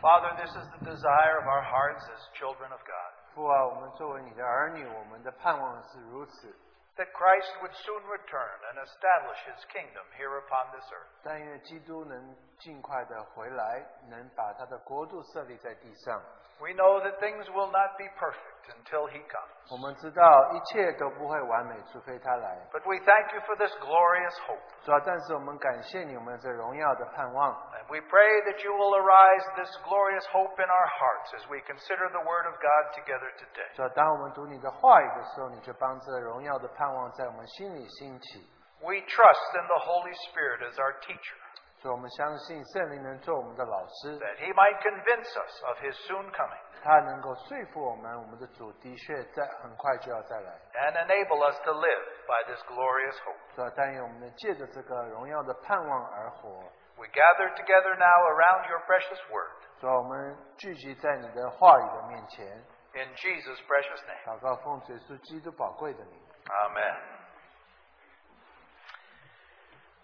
Father, this is the desire of our hearts as children of God. 父啊，我们作为你的儿女，我们的盼望是如此。 That Christ would soon return and establish his kingdom here upon this earth. 但愿基督能尽快的回来，能把他的国度设立在地上。 We know that things will not be perfect until he comes. 我们知道一切都不会完美，除非他来。 But we thank you for this glorious hope. 主啊，但是我们感谢你，我们这荣耀的盼望。 And we pray that you will arise this glorious hope in our hearts as we consider the Word of God together today. 主啊，当我们读你的话语的时候，你就帮这荣耀的盼望在我们心里兴起。 We trust in the Holy Spirit as our teacher, 所以我们相信圣灵能做我们的老师， that he might convince us of his soon coming 他能够说服我们，我们的主的确在很快就要再来。 and enable us to live by this glorious hope. 主啊，但愿我们能借着这个荣耀的盼望而活。 We gather together now around your precious Word. 主啊，我们聚集在你的话语的面前， In Jesus' precious name. 祷告奉主耶稣基督宝贵的名。 Amen.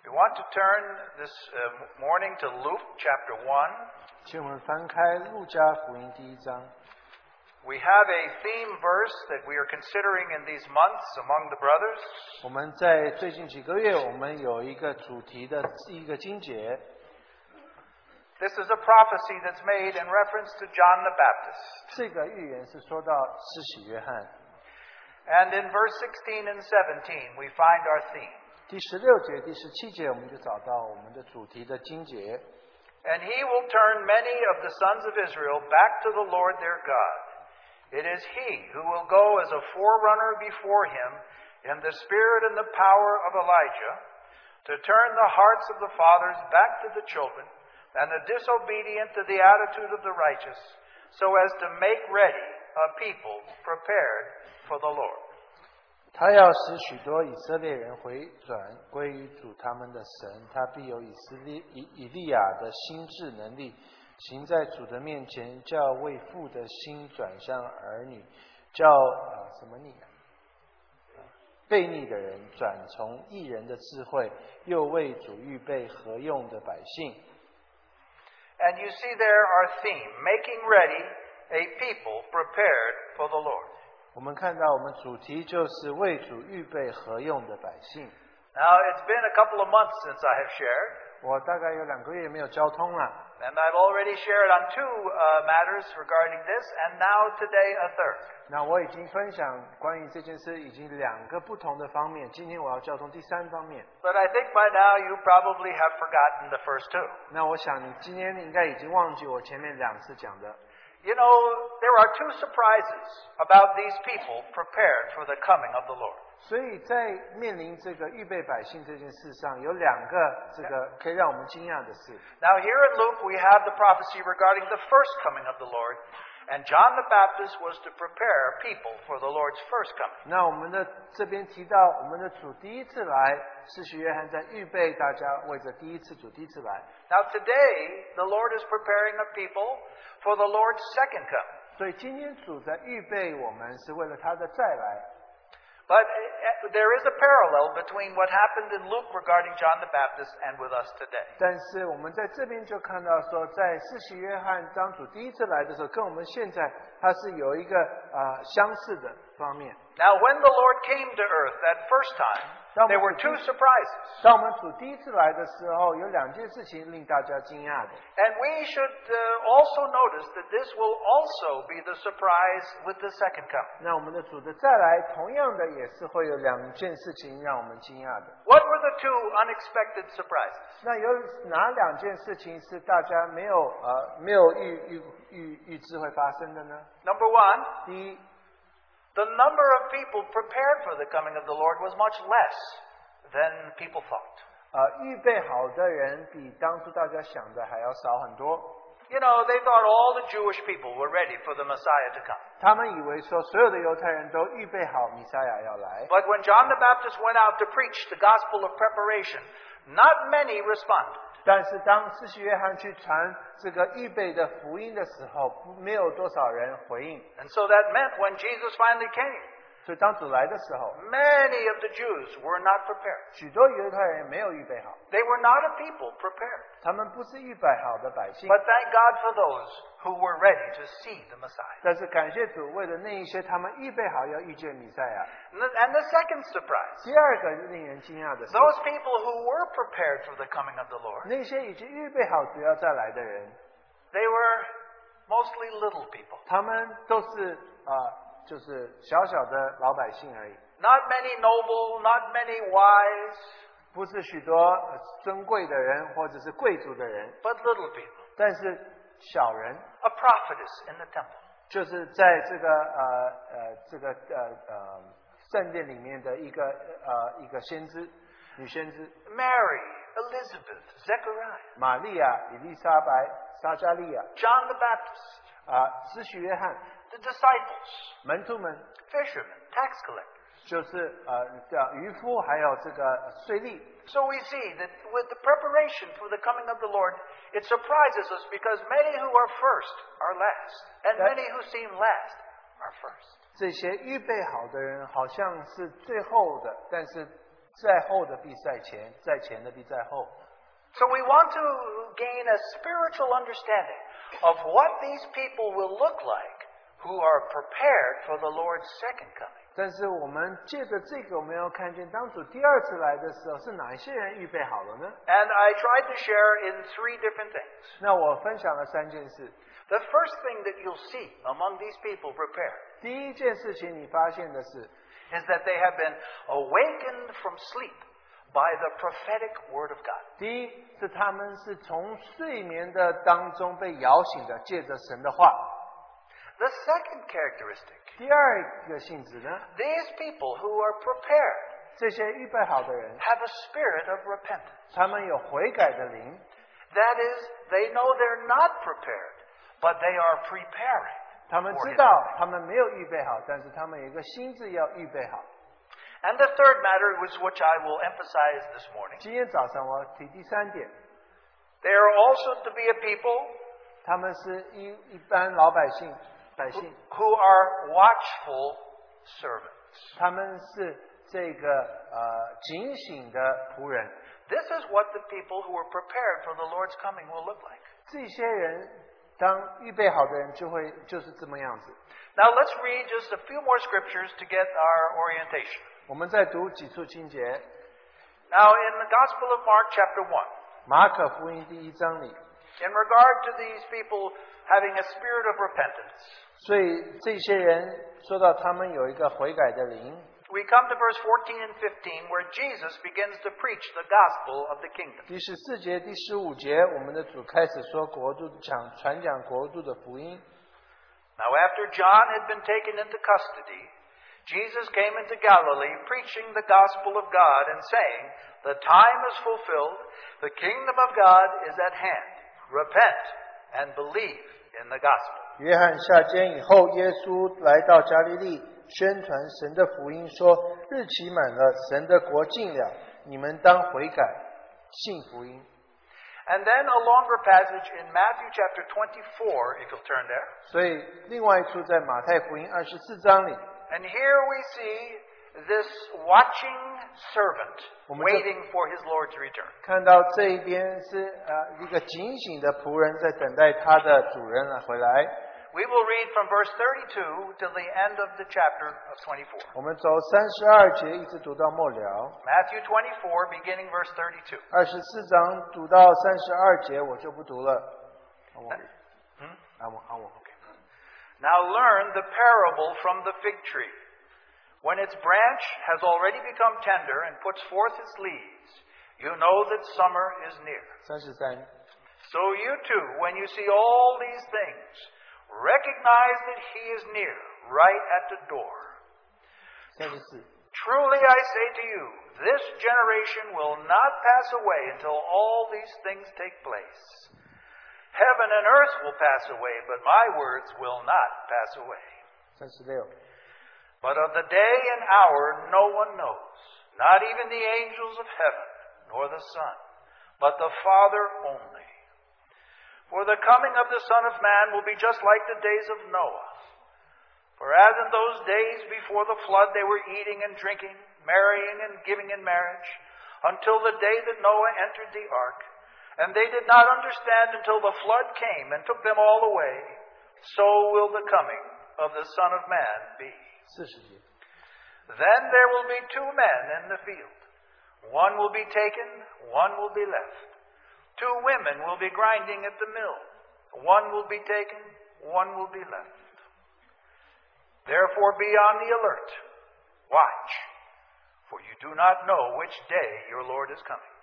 We want to turn this uh, morning to Luke chapter 1. 请我们翻开路加福音第一章。 We have a theme verse that we are considering in these months among the brothers. 我们在最近几个月，我们有一个主题的一个经节， This is a prophecy that's made in reference to John the Baptist. 这个预言是说到施洗约翰。 And in verse 16 and 17, we find our theme. 第十六节、第十七节，我们就找到我们的主题的经节。 And he will turn many of the sons of Israel back to the Lord their God. It is he who will go as a forerunner before him in the spirit and the power of Elijah to turn the hearts of the fathers back to the children and the disobedient to the attitude of the righteous so as to make ready a people prepared for the Lord. 他要使许多以色列人回转归于主他们的神，他必有以色列以以利亚的心智能力，行在主的面前，叫为父的心转向儿女，叫啊什么逆啊？悖逆的人转从异人的智慧，又为主预备合用的百姓。And you see there our theme, making ready a people prepared for the Lord. 我们看到我们主题就是为主预备合用的百姓。Now, it's been a couple of months since I have shared, 我大概有两个月没有交通了。and I've already shared on two uh, matters regarding this, and now today a third. 那我已经分享关于这件事已经两个不同的方面，今天我要交通第三方面。But I think by now you probably have forgotten the first two. 那我想你今天应该已经忘记我前面两次讲的。You know, there are two surprises about these people prepared for the coming of the Lord. 所以在面临这个预备百姓这件事上，有两个这个可以让我们惊讶的事。 Now, here in Luke, we have the prophecy regarding the first coming of the Lord, and John the Baptist was to prepare people for the Lord's first coming. 那我们的这边提到，我们的主第一次来，是许约翰在预备大家为着第一次主第一次来。 Now, today, the Lord is preparing a people for the Lord's second coming. 所以今天主在预备我们，是为了他的再来。 But uh, there is a parallel between what happened in Luke regarding John the Baptist and with us today. 但是我们在这边就看到说，在世袭约翰当主第一次来的时候，跟我们现在它是有一个啊、呃相似的方面。 Now, when the Lord came to earth that first time, there were two surprises. 当我们主第一次来的时候，有两件事情令大家惊讶的。 And we should uh, also notice that this will also be the surprise with the second coming. 那我们的主的再来，同样的也是会有两件事情让我们惊讶的。 What were the two unexpected surprises? 那有哪两件事情是大家没有呃没有预预预预知会发生的呢？ Number one, 第一， the number of people prepared for the coming of the Lord was much less than people thought. 呃，预备好的人比当初大家想的还要少很多。 You know, they thought all the Jewish people were ready for the Messiah to come. 他们以为说所有的犹太人都预备好弥赛亚要来， But when John the Baptist went out to preach the gospel of preparation, not many responded. 但是当施洗约翰去传这个预备的福音的时候，没有多少人回应。And so that meant when Jesus finally came, 所以当主来的时候， many of the Jews were not prepared. 许多犹太人没有预备好， They were not a people prepared. 他们不是预备好的百姓。 But thank God for those who were ready to see the Messiah. 但是感谢主，为了那一些他们预备好要遇见弥赛亚。 And the, and the second surprise 第二个令人惊讶的是， those people who were prepared for the coming of the Lord, 那些已经预备好主要再来的人， they were mostly little people. 他们都是啊、呃 就是小小的老百姓而已，Not many noble, not many wise, 不是许多呃尊贵的人或者是贵族的人，but little people. 但是小人 A prophetess in the temple. 就是在这个呃呃这个呃呃圣殿里面的一个呃一个先知女先知 Mary, Elizabeth, Zechariah, 玛利亚、以利沙白、撒加利亚 John the Baptist, 啊、施洗约翰 the disciples, 门徒们， fishermen, tax collectors. 就是呃叫渔夫，还有这个税吏。 So we see that with the preparation for the coming of the Lord, it surprises us because many who are first are last, and That- many who seem last are first. 这些预备好的人好像是最后的，但是在后的必在前，在前的必在后。 So we want to gain a spiritual understanding of what these people will look like who are prepared for the Lord's second coming. 但是我们借着这个，我们要看见当主第二次来的时候，是哪一些人预备好了呢？ And I tried to share in three different things. 那我分享了三件事。 The first thing that you'll see among these people prepared 第一件事情，你发现的是， is that they have been awakened from sleep by the prophetic word of God. 第一是他们是从睡眠的当中被摇醒的，借着神的话。 The second characteristic 第二个性质呢， these people who are prepared 这些预备好的人， have a spirit of repentance. 他们有悔改的灵， That is, they know they're not prepared, but they are preparing. 他们 for 知 his 道他们没有预备好，但是他们有一个心智要预备好。 And the third matter, was which I will emphasize this morning, 今天早上我提第三点， they are also to be a people 他们是一一般老百姓， 百 who, 姓， who are watchful servants. 他们是这个呃警醒的仆人。 This is what the people who are prepared for the Lord's coming will look like. 这些人当预备好的人，就会就是这么样子。 Now let's read just a few more scriptures to get our orientation. 我们再读几处经节， Now, in the Gospel of Mark, chapter 1, 马可福音第一章里， in regard to these people having a spirit of repentance, 所以这些人说到他们有一个悔改的灵， we come to verse 14 and 15 where Jesus begins to preach the gospel of the kingdom. 第十四节、第十五节，我们的主开始说国度讲传讲国度的福音。 Now, after John had been taken into custody, Jesus came into Galilee preaching the gospel of God and saying, The time is fulfilled, the kingdom of God is at hand. Repent and believe in the gospel. 约翰下监以后，耶稣来到加利利，宣传神的福音，说：日期满了，神的国近了，你们当悔改，信福音。And then a longer passage in Matthew chapter 24, if you'll turn there. 所以，另外一处在马太福音二十四章里，And here we see this watching servant waiting for his Lord's return. 看到这一边是呃一个警醒的仆人在等待他的主人来回来。We will read from verse 32 to the end of the chapter of 24. 我们从三十二节一直读到末了， Matthew 24, beginning verse 32. 二十四章读到三十二节，我就不读了。啊我 Hmm? 啊我啊我 OK。 Now learn the parable from the fig tree. When its branch has already become tender and puts forth its leaves, you know that summer is near. 三十三， So you too, when you see all these things, Recognize that He is near, right at the door. 但是, Truly I say to you, this generation will not pass away until all these things take place. Heaven and earth will pass away, but my words will not pass away. 36. But of the day and hour no one knows, not even the angels of heaven, nor the Son, but the Father only. For the coming of the Son of Man will be just like the days of Noah. For as in those days before the flood they were eating and drinking, marrying and giving in marriage, until the day that Noah entered the ark, and they did not understand until the flood came and took them all away, so will the coming of the Son of Man be. Then there will be two men in the field. One will be taken, one will be left. Two women will be grinding at the mill. One will be taken, one will be left. Therefore, be on the alert. Watch, for you do not know which day your Lord is coming.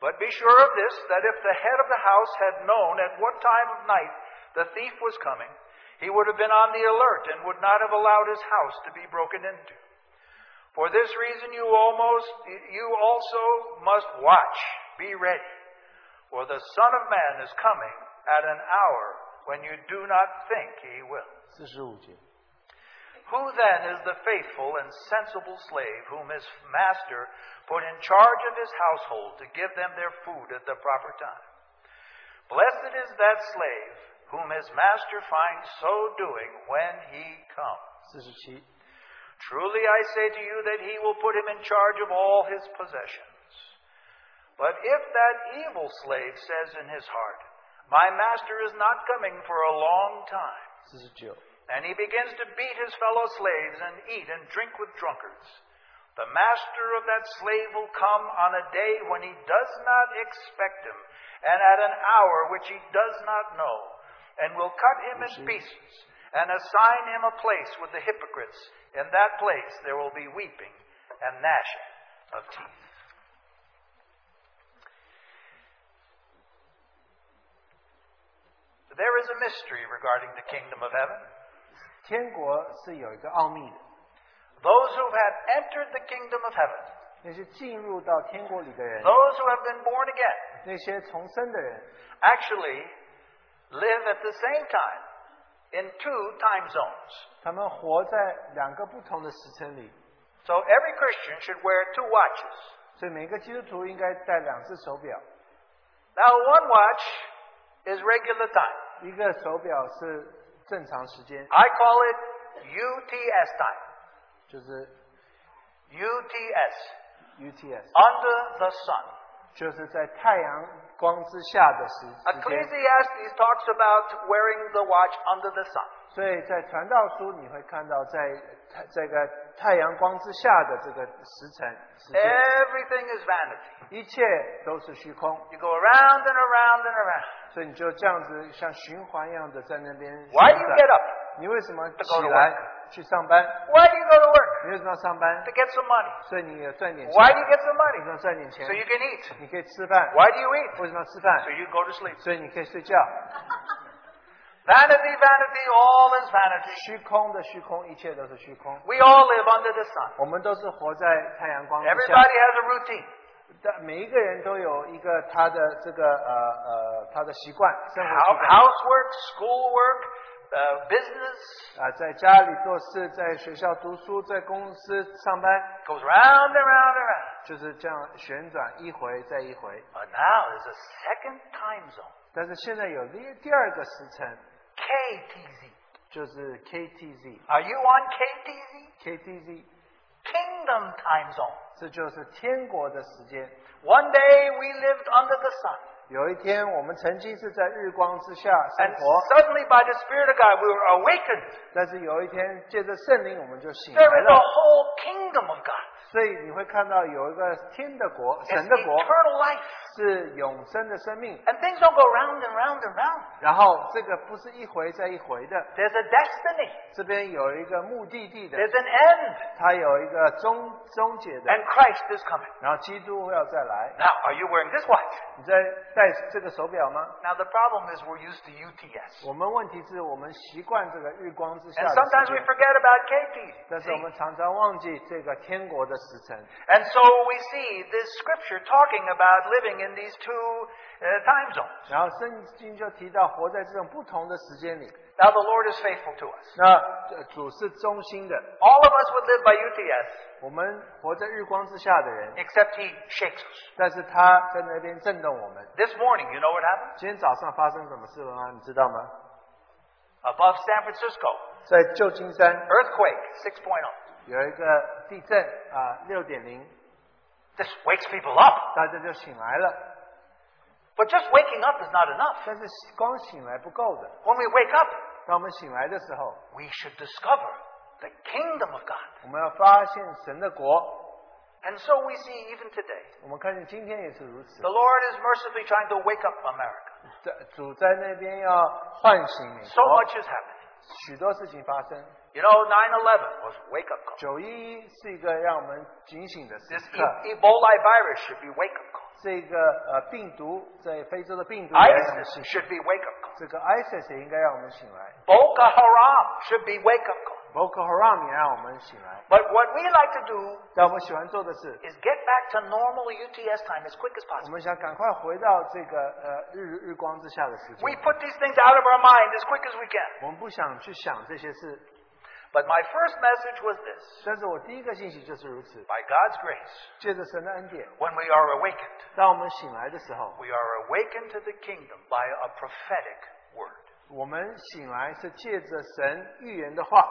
But be sure of this that if the head of the house had known at what time of night the thief was coming, he would have been on the alert and would not have allowed his house to be broken into. For this reason you almost you also must watch be ready, for the Son of Man is coming at an hour when you do not think he will. 四十五节， Who then is the faithful and sensible slave whom his master put in charge of his household to give them their food at the proper time? Blessed is that slave whom his master finds so doing when he comes. 四十七， Truly I say to you that he will put him in charge of all his possessions. But if that evil slave says in his heart, My master is not coming for a long time, this is a and he begins to beat his fellow slaves and eat and drink with drunkards, the master of that slave will come on a day when he does not expect him, and at an hour which he does not know, and will cut him in pieces, and assign him a place with the hypocrites. In that place there will be weeping and gnashing of teeth. There is a mystery regarding the kingdom of heaven. 天国是有一个奥秘的， Those who have entered the kingdom of heaven, 那些进入到天国里的人， those who have been born again, 那些重生的人， actually live at the same time in two time zones. 他们活在两个不同的时辰里， So every Christian should wear two watches. 所以每个基督徒应该戴两只手表， Now, one watch is regular time. 一个手表是正常时间， I call it UTS time. 就是 UTS, UTS， under the sun. 就是在太阳光之下的时时间。 Ecclesiastes talks about wearing the watch under the sun. 所以在传道书你会看到在，太这个太阳光之下的这个时辰时间， Everything is vanity. 一切都是虚空， You go around and around and around. 所以你就这样子像循环一样的在那边 Why do 旋 you 转 get up? 你为什么 go 起 to 来 work. 去上班？ Why do you go to work? 你为什么要上班 To？get some money. 所以你也赚点钱。 Why do you get some 为什 money? 么要赚点钱 So？you can eat. 你可以吃饭。 Why do you eat? 为什么要吃饭 So？you go to sleep. 所以你可以睡觉。 Vanity, vanity, all is vanity. 虚空的虚空，一切都是虚空。 We all live under the sun. 我们都是活在太阳光之 Everybody 下， has a routine. 但每一个人都有一个他的这个呃呃他的习惯，生活 Hou- 习惯 Housework, schoolwork, uh, business 啊，在家里做事，在学校读书，在公司上班，goes round and round and round. 就是这样旋转一回再一回。But now there's a second time zone, 但是现在有第第二个时辰，KTZ. 就是 KTZ。Are you on KTZ? KTZ，Kingdom time zone. 这就是天国的时间。 One day we lived under the sun. 有一天，我们曾经是在日光之下 And 生活， suddenly, by the Spirit of God, we were awakened. 但是有一天，借着圣灵，我们就醒 There 来 is a 了。 whole kingdom of God. 所以你会看到有一个天的国，神的国.是永生的生命。And things don't go round and round and round. 然后这个不是一回再一回的，There's a destiny. 这边有一个目的地的，There's an end. 它有一个终终结的，And Christ is coming. 然后基督要再来。Now, are you wearing this watch? 你在戴这个手表吗？Now, the problem is we're used to UTS. 我们问题是我们习惯这个日光之下 And sometimes we，forget about KT. 但是我们常常忘记这个天国的 时辰。 And so we see this scripture talking about living in these two uh, time zones. 然后圣经就提到活在这种不同的时间里。 Now, the Lord is faithful to us. 那呃主是忠心的， All of us would live by UTS, 我们活在日光之下的人， except He shakes us. 但是他在那边震动我们。 This morning, you know what happened? 今天早上发生什么事了吗？你知道吗？ Above San Francisco, 在旧金山 earthquake 6.0. 有一个地震啊，六点零， This wakes people up. 大家就醒来了。 But just waking up is not enough. 但是光醒来不够的， When we wake up, 当我们醒来的时候， we should discover the kingdom of God. 我们要发现神的国。 And so we see even today, 我们看见今天也是如此 the，Lord is mercifully trying to wake up America. 在主在那边要唤醒美 So 国， much is happening. 许多事情发生。 You know, 9-11 was a wake-up call. 九一一是一个让我们警醒的时 This 刻。 e- Ebola virus should be wake-up call. 这个呃病毒在非洲的病毒也让我们 ISIS 醒， should be wake-up call. 这个 ISIS 也应该让我们醒来 Boko Haram should be wake-up call. ，Boko Haram 也让我们醒来。 But what we like to do 但我们喜欢做的是， is get back to normal UTS time as quick as 我 possible. 们想赶快回到这个呃日日光之下的时 We 间。 put these things out of our mind as quick as we can. 我们不想去想这些事， But my first message was this. 但是我第一个信息就是如此。 By God's grace, 借着神的恩典， when we are awakened, 当我们醒来的时候， we are awakened to the kingdom by a prophetic word. 我们醒来是借着神预言的话，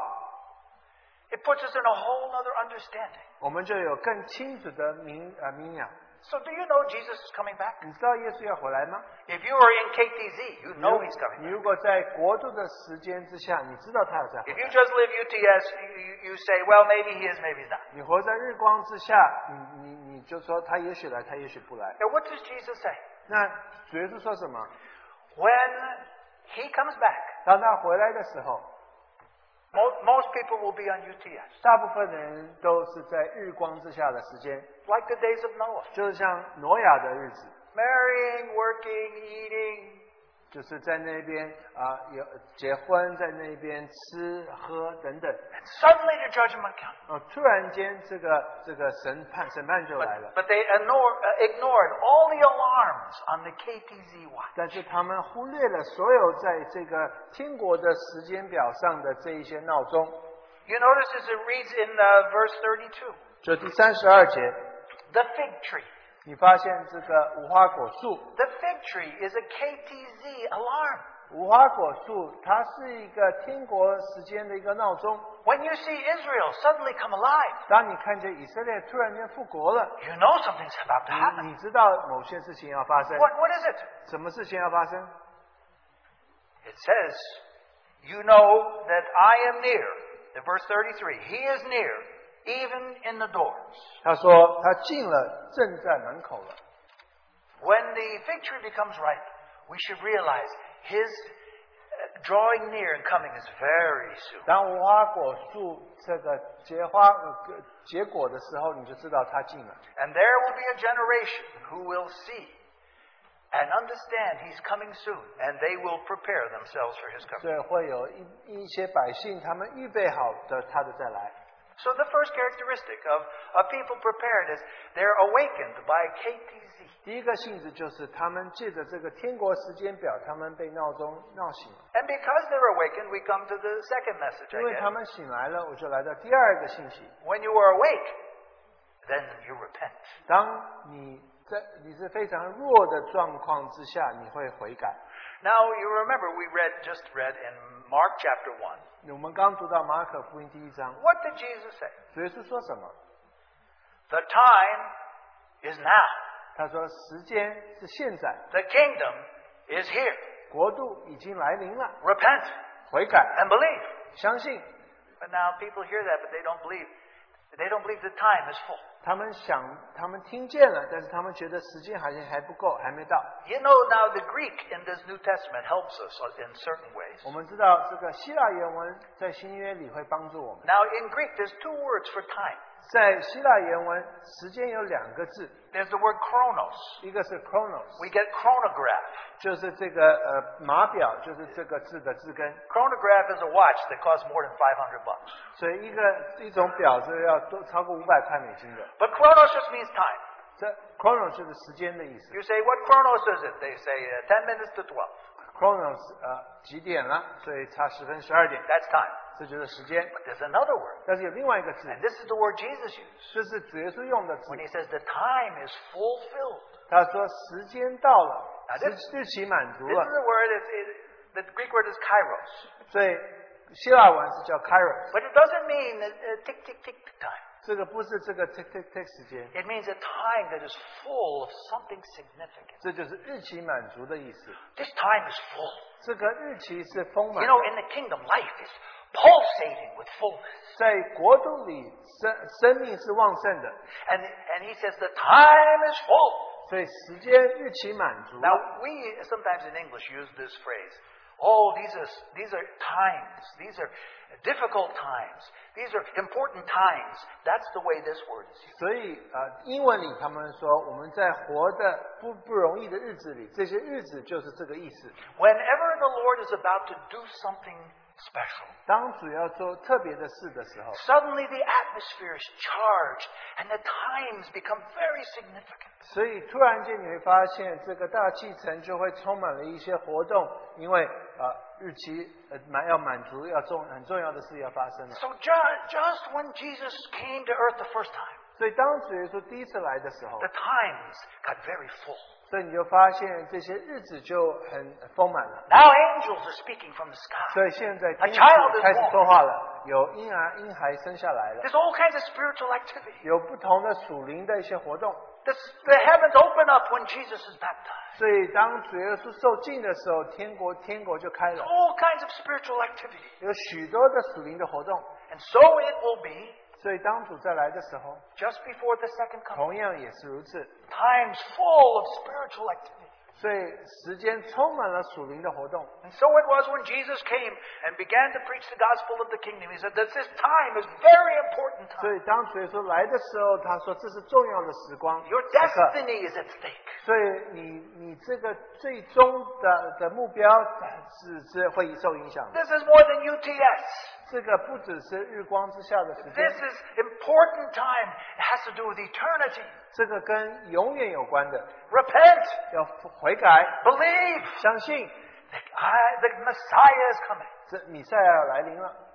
It puts us in a whole other understanding. 我们就有更清楚的明呃明了。 So do you know Jesus is coming back? 你知道耶稣要回来吗？ If you are in KTZ, you 你 know 如 he's coming 你 back. 如果在国度的时间之下，你知道他要再回 If you 来。 just live UTS, you, you, you say, well, maybe he is, maybe he's not. 你活在日光之下，你你你就说他也许来，他也许不来。 Now, what does Jesus say? 那主耶稣说什么？ When he comes back, 当他回来的时候， most, most people will be on UTS, 大部分人都是在日光之下的时间， like the days of Noah. 就是像挪亚的日子， Marrying, working, eating. 就是在那边啊有结婚，在那边吃喝等等。 And suddenly the judgment comes. 哦，突然间这个这个审判审判就来了 But,，but they ignore, uh, ignored all the alarms on the KTZ watch. 但是他们忽略了所有在这个天国的时间表上的这一些闹钟。 You notice as it reads in uh, verse 32, 就第三十二节， the fig tree. 你发现这个无花果树， The fig tree is a KTZ alarm. 无花果树它是一个天国时间的一个闹钟。 When you see Israel suddenly come alive, 当你看见以色列突然间复国了， you know something's about to 你 happen. 你知道某些事情要发生， What, what is it? 什么事情要发生？ It says, You know that I am near. In verse 33, He is near, even in the doors. 他说他进了，正在门口了。 When the fig tree becomes ripe, we should realize His uh, drawing near and coming is very soon. 当无花果树这个结花呃结果的时候，你就知道它进了。 And there will be a generation who will see and understand He's coming soon, and they will prepare themselves for His coming. 所以会有一一些百姓，他们预备好的他的再来。 So the first characteristic of a people prepared is they're awakened by KTZ. 第一个性质就是他们借着这个天国时间表，他们被闹钟闹醒了。 And because they're awakened, we come to the second message 因为 I 他 get. 们醒来了，我就来到第二个信息。 When you are awake, then you repent. 当你在你是非常弱的状况之下，你会悔改。 Now you remember we read just read in Mark chapter 1. 我们刚读到马可福音第一章， What did Jesus say? 主耶稣说什么？ The time is now. 他说：“时间是现在， The kingdom is here. 国度已经来临了， Repent 悔改， and believe. 相信。 But now people hear that, but they don't believe. They don't believe the time is full. 他们想，他们听见了，但是他们觉得时间好像还不够，还没到。 You know, now the Greek in this New Testament helps us in certain ways. 我们知道这个希腊原文在新约里会帮助我们。 Now, in Greek, there's two words for time. 在希腊原文，时间有两个字， There's the word chronos. 一个是 chronos， We get chronograph. 就是这个呃码表，就是这个字的字根。 Chronograph is a watch that costs more than 500 bucks. 所以一个一种表是要多超过五百块美金的。 But chronos just means time. 这 chronos 就是时间的意思 You say, what chronos is it? They say uh, 10 minutes to 12. ，chronos 呃几点了？所以差十分十二点， That's time. 这就是时间。 But there's another word. 但是有另外一个字， And this is the word Jesus used 这是主耶稣用的字 when。he says the time is fulfilled. 他说时间到了啊，日这日期满足 This is 了， a word, it's, it, the Greek word is kairos. 所以 希腊文是叫 kairos， but it doesn't mean a, a tick, tick, tick time. 这个不是这个 tick tick tick 时间， It means a time that is full of something significant. 这就是日期满足的意思。 This time is full. 这个日期是丰满 You 的 know, in the kingdom, life is pulsating with fullness. 在国度里生生命是旺盛的， And, and he says the time is full. 所以时间日期满足。 Now, we sometimes in English use this phrase. Oh, these are, these are times. These are difficult times. These are important times. That's the way this word is used. 所以啊、呃英文里他们说我们在活的不不容易的日子里，这些日子就是这个意思。 Whenever the Lord is about to do something special, 当主要做特别的事的时候， suddenly the atmosphere is charged and the times become very significant. 所以突然间你会发现这个大气层就会充满了一些活动，因为啊、日期呃满要满足要重很重要的事要发生了。 So just, just when Jesus came to earth the first time, 所以当主耶稣第一次来的时候 the，times got very full. 所以你就发现这些日子就很丰满了。Now angels are speaking from the sky. 所以现在 A 天 child 使 is 开始 born. 说话了，有婴儿婴孩生下来了，There's all kinds of spiritual activity. 有不同的属灵的一些活动。The, the heavens open up when Jesus is baptized. 所以当主耶稣受浸的时候，天国天国就开了，All kinds of spiritual activity. 有许多的属灵的活动。And so it will be 所以当主再来的时候，just before the second coming. 同样也是如此。Times full of spiritual activity. 所以时间充满了属灵的活动。And so it was when Jesus came and began to preach the gospel of the kingdom. He said that this time is very important 所.以当主耶稣来的时候，他说这是重要的时光 Your。destiny is at stake. 所以你你这个最终的的目标是是会受影响的。This is more than UTS. 这个不只是日光之下的时间 This，is important time. It has to do with eternity. 这个跟永远有关的，Repent, 要悔改，believe 相信 I, the Messiah is coming. 这米赛亚要来临了。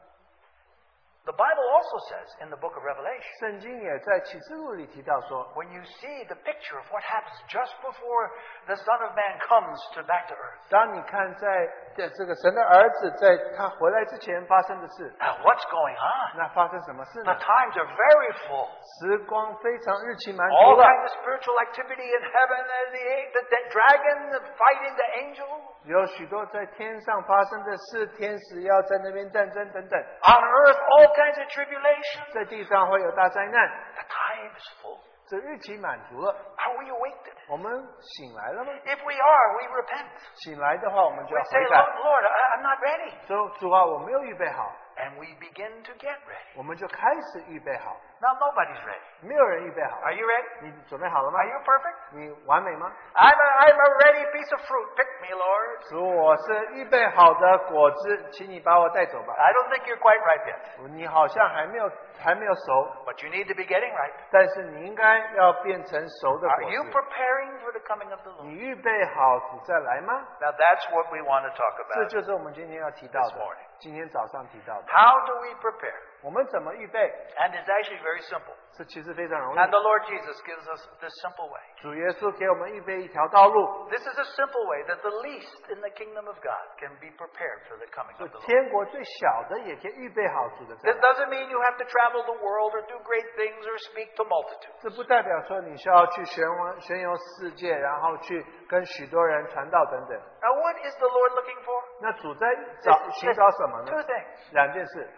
The Bible also says in the book of Revelation, 圣经也在启示录里提到说， when you see the picture of what happens just before the Son of Man comes to back to earth. 当你看在在这个神的儿子在他回来之前发生的事， Now, what's going on? 那发生什么事 The 呢？ times are very full. 时光非常日期满足 All 了， kinds of spiritual activity in heaven, and the, the, the dragon the fighting the angel. 有许多在天上发生的事，天使要在那边战争等等，On earth, all kinds of tribulation. 在地上会有大灾难。The time is full. 这日期满足了，Are we awakened? 我们醒来了吗？If we are, we repent. 醒来的话，我们就要 say, 悔改 Lord,。Lord I'm not ready. 说主啊，我没有预备好，And we begin to get ready. 我们就开始预备好。Now, nobody's ready. 没有人预备好， Are you ready? 你准备好了吗 Are？you perfect? 你完美吗？ I'm a, I'm a ready piece of fruit. Pick me, Lord. 主，我是预备好的果子，请你把我带走吧。 I don't think you're quite ripe yet, 你好像还没有还没有熟， but you need to be getting ripe. 但是你应该要变成熟的 Are 果 you 子。 preparing for the coming of the Lord? 你预备好主再来吗？ Now, that's what we want to talk 这 about. 就是我们今天要提到 This 的 morning.，今天早上提到的。 How do we prepare? 我们怎么预备？ And it's actually very simple. 这其实非常容易 And。the Lord Jesus gives us this simple way. 主耶稣给我们预备一条道路， This is a simple way that the least in the kingdom of God can be prepared for the coming 就 of the Lord. 天国最小的也可以预备好主的再 This 来。 doesn't mean you have to travel the world or do great things or speak to multitudes. 这不代表说你需要去旋文旋游世界，然后去跟许多人传道等等。 Now, what is the Lord looking for? 那主在找 Listen, 寻找什么 Two 呢？ things. 两件事，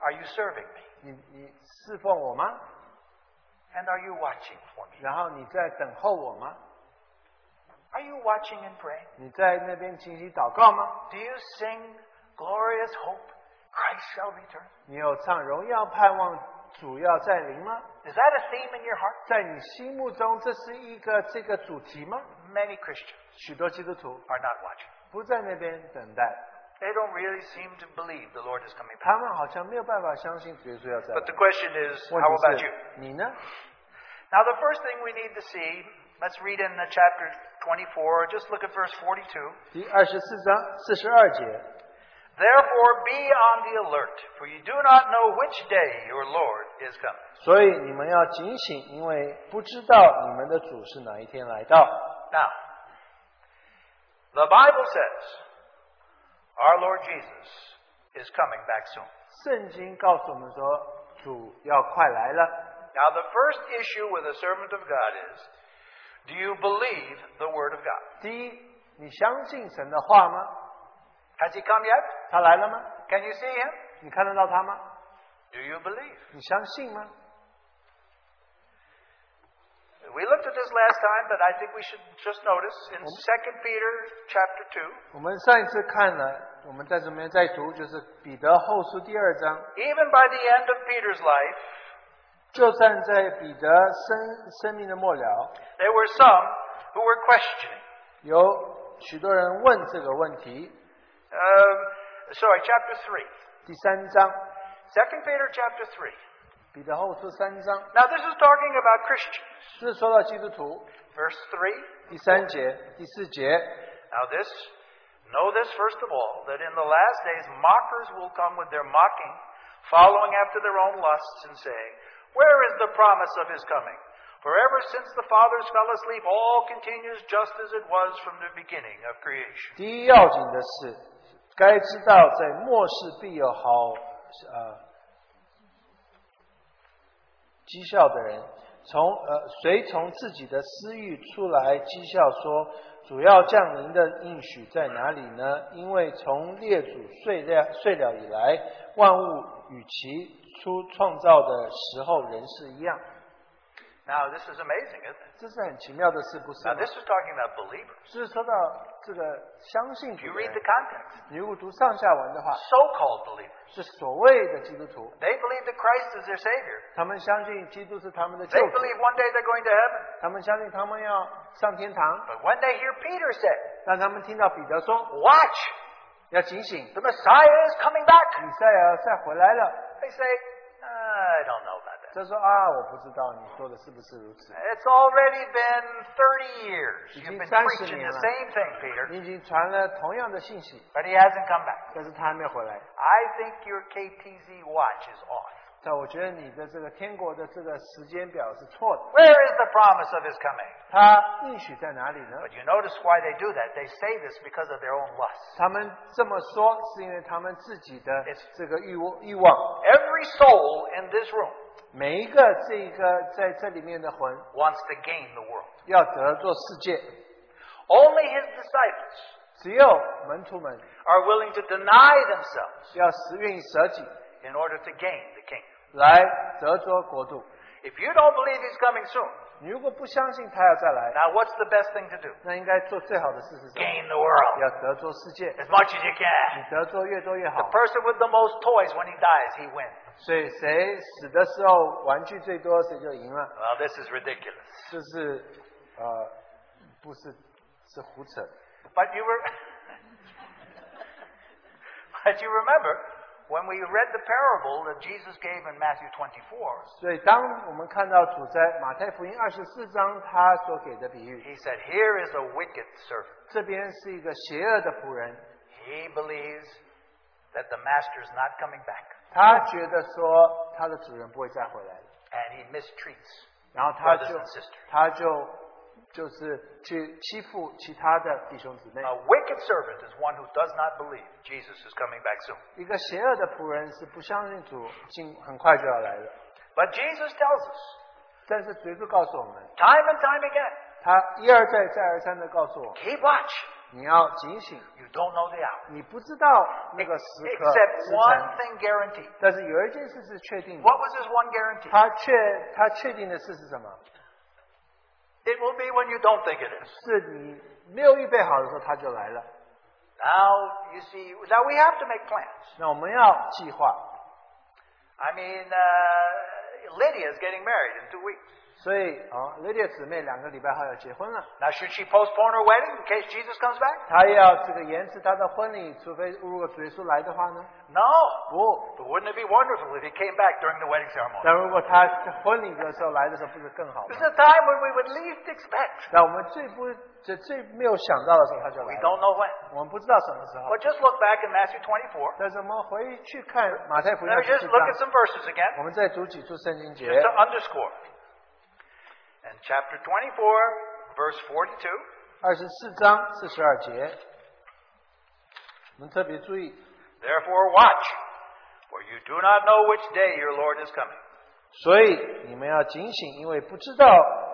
Are you serving me? 你你侍奉我吗？And are you watching for me? 然后你在等候我吗？Are you watching and praying? 你在那边进行祷告吗？Do you sing glorious hope? Christ shall return. 你有唱荣耀盼望主要在临吗？Is that a theme in your heart? 在你心目中，这是一个这个主题吗？Many Christians 许多基督徒 are not watching. 不在那边等待，They don't really seem to believe the Lord is coming back. 他们好像没有办法相信主耶稣要再 But 来 the。question is, 问 how 题 about 是 you? 你呢？ Now, the first thing we need to see, let's read in the chapter 24, just look at verse 42. 第二十四章四十二节， Therefore, be on the alert, for you do not know which day your Lord is coming. 所以你们要警醒，因为不知道你们的主是哪一天来到。 Now, the Bible says our Lord Jesus is coming back soon. 圣经告诉我们说，主要快来了。 Now, the first issue with a servant of God is do you believe the Word of God? 第一，你相信神的话吗？ Has He come yet? 他来了吗？ Can you see Him? 你看得到他吗？ Do you believe? 你相信吗？ We looked at this last time, but I think we should just notice in 2 Peter chapter 2, 我们上一次看了，我们在这边再读，就是彼得后书第二章。 even by the end of Peter's life, 就算在彼得生生命的末了， there were some who were questioning. 有许多人问这个问题。 Um, sorry, chapter 3. 第三章， 2 Peter chapter 3. 彼得后书三章， Now, this is talking about Christians. 这是说到基督徒。 Verse 3. 第三节、第四节， Now, this, know this first of all, that in the last days mockers will come with their mocking, following after their own lusts, and saying, Where is the promise of his coming? For ever since the fathers fell asleep, all continues just as it was from the beginning of creation. 第一要紧的是，该知道在末世必有好呃 讥笑的人，从呃谁从自己的私欲出来讥笑说，主要降临的应许在哪里呢？因为从列祖睡了睡了以来，万物与其初创造的时候仍是一样。Now, this is amazing, isn't it? 这是很奇妙的事，不是 Now, 吗？ this is talking about believers. 这是说到这个相信 If 主 you 的 read the 人， context, 你如果读上下文的话， so called believers, 是所谓的基督徒， they believe that Christ is their Savior. 他们相信基督是他们的救 They 主， believe one day they're going to heaven. 他们相信他们要上天堂。 But when they hear Peter say, 但他们听到彼得说 Watch, 要警醒， the Messiah is coming back, 以赛亚再回来了， they say, I don't know about that. 他说啊，我不知道你说的是不是如此。 It's already been 30 years. You've been 30 preaching年 the 了。 same thing, Peter, 你已经传了同样的信息， but he hasn't come back. 但是他还没回来。 I think your KTZ watch is off. 但我觉得你的这个天国的这个时间表是错的。 Where is the promise of his coming? 他应许在哪里呢？ But you notice why they do that. They say this because of their own lust. 他们这么说，是因为他们自己的 It's- 这个欲望欲望。 Every soul in this room 每一个这个在这里面的魂， wants to gain the world. 要得做世界， Only his disciples 只有门徒们 are willing to deny themselves 要实愿意舍己， in order to gain the kingdom. 来得着国度。 If you don't believe he's coming soon, 你如果不相信他要再来， now what's the best thing to do? 那应该做最好的事是什么？ Gain the world 要得着世界， as much as you can. 你得着越多越 The 好。 person with the most toys when he dies, he wins. 所以谁死的时候玩具最多，谁就赢了。 Well, this is ridiculous. 这是呃，不是是胡扯。 But you were, but you remember when we read the parable that Jesus gave in Matthew 24. 所以当我们看到主在马太福音二十四章他所给的比喻， He said, "Here is a wicked servant. 这边是一个邪恶的仆人， He believes that the master is not coming back, 他觉得说他的主人不会再回来了， and he mistreats 然后他 brothers 就 and sisters. 他就 就是去欺负其他的弟兄姊妹。 A wicked servant is one who does not believe Jesus is coming back soon. 一个邪恶的仆人是不相信主进很快就要来了， But Jesus tells us 但是耶稣告诉我们， time and time again, 他一而再再而三的告诉我， keep watch. 你要警醒， You don't know the hour. 你不知道那个时刻 Except 时 one 辰， thing guaranteed. 但是有一件事是确定的， What was his one guarantee? 他确他确定的事是什么？ It will be when you don't think it is. 是你没有预备好的时候，他就来了。 Now, you see, now we have to make plans. 那我们要计划， I mean, uh, Lydia is getting married in two weeks. 所以啊，雷迪姊妹两个礼拜后要结婚了， Now, should she postpone her wedding in case Jesus comes back? 她要这个延迟她的婚礼，除非如果主耶稣来的话呢？ No. 不， But wouldn't it be wonderful if he came back during the wedding ceremony? 但如果他婚礼的时候来的时候，不是更好吗 This？is a time when we would least expect. 那我们最不最最没有想到的时候，他就 We 来了。 don't know when. 我们不知道什么时候 But。just look back in Matthew 24. 但是我们回去看马太福音 Let 二 me 十 just 四 look at 章， some verses again, 我们再读几处圣经节 just。to underscore. And chapter 24, verse 42. 二十四章四十二节，我们特别注意， Therefore, watch, for you do not know which day your Lord is coming. 所以你们要警醒，因为不知道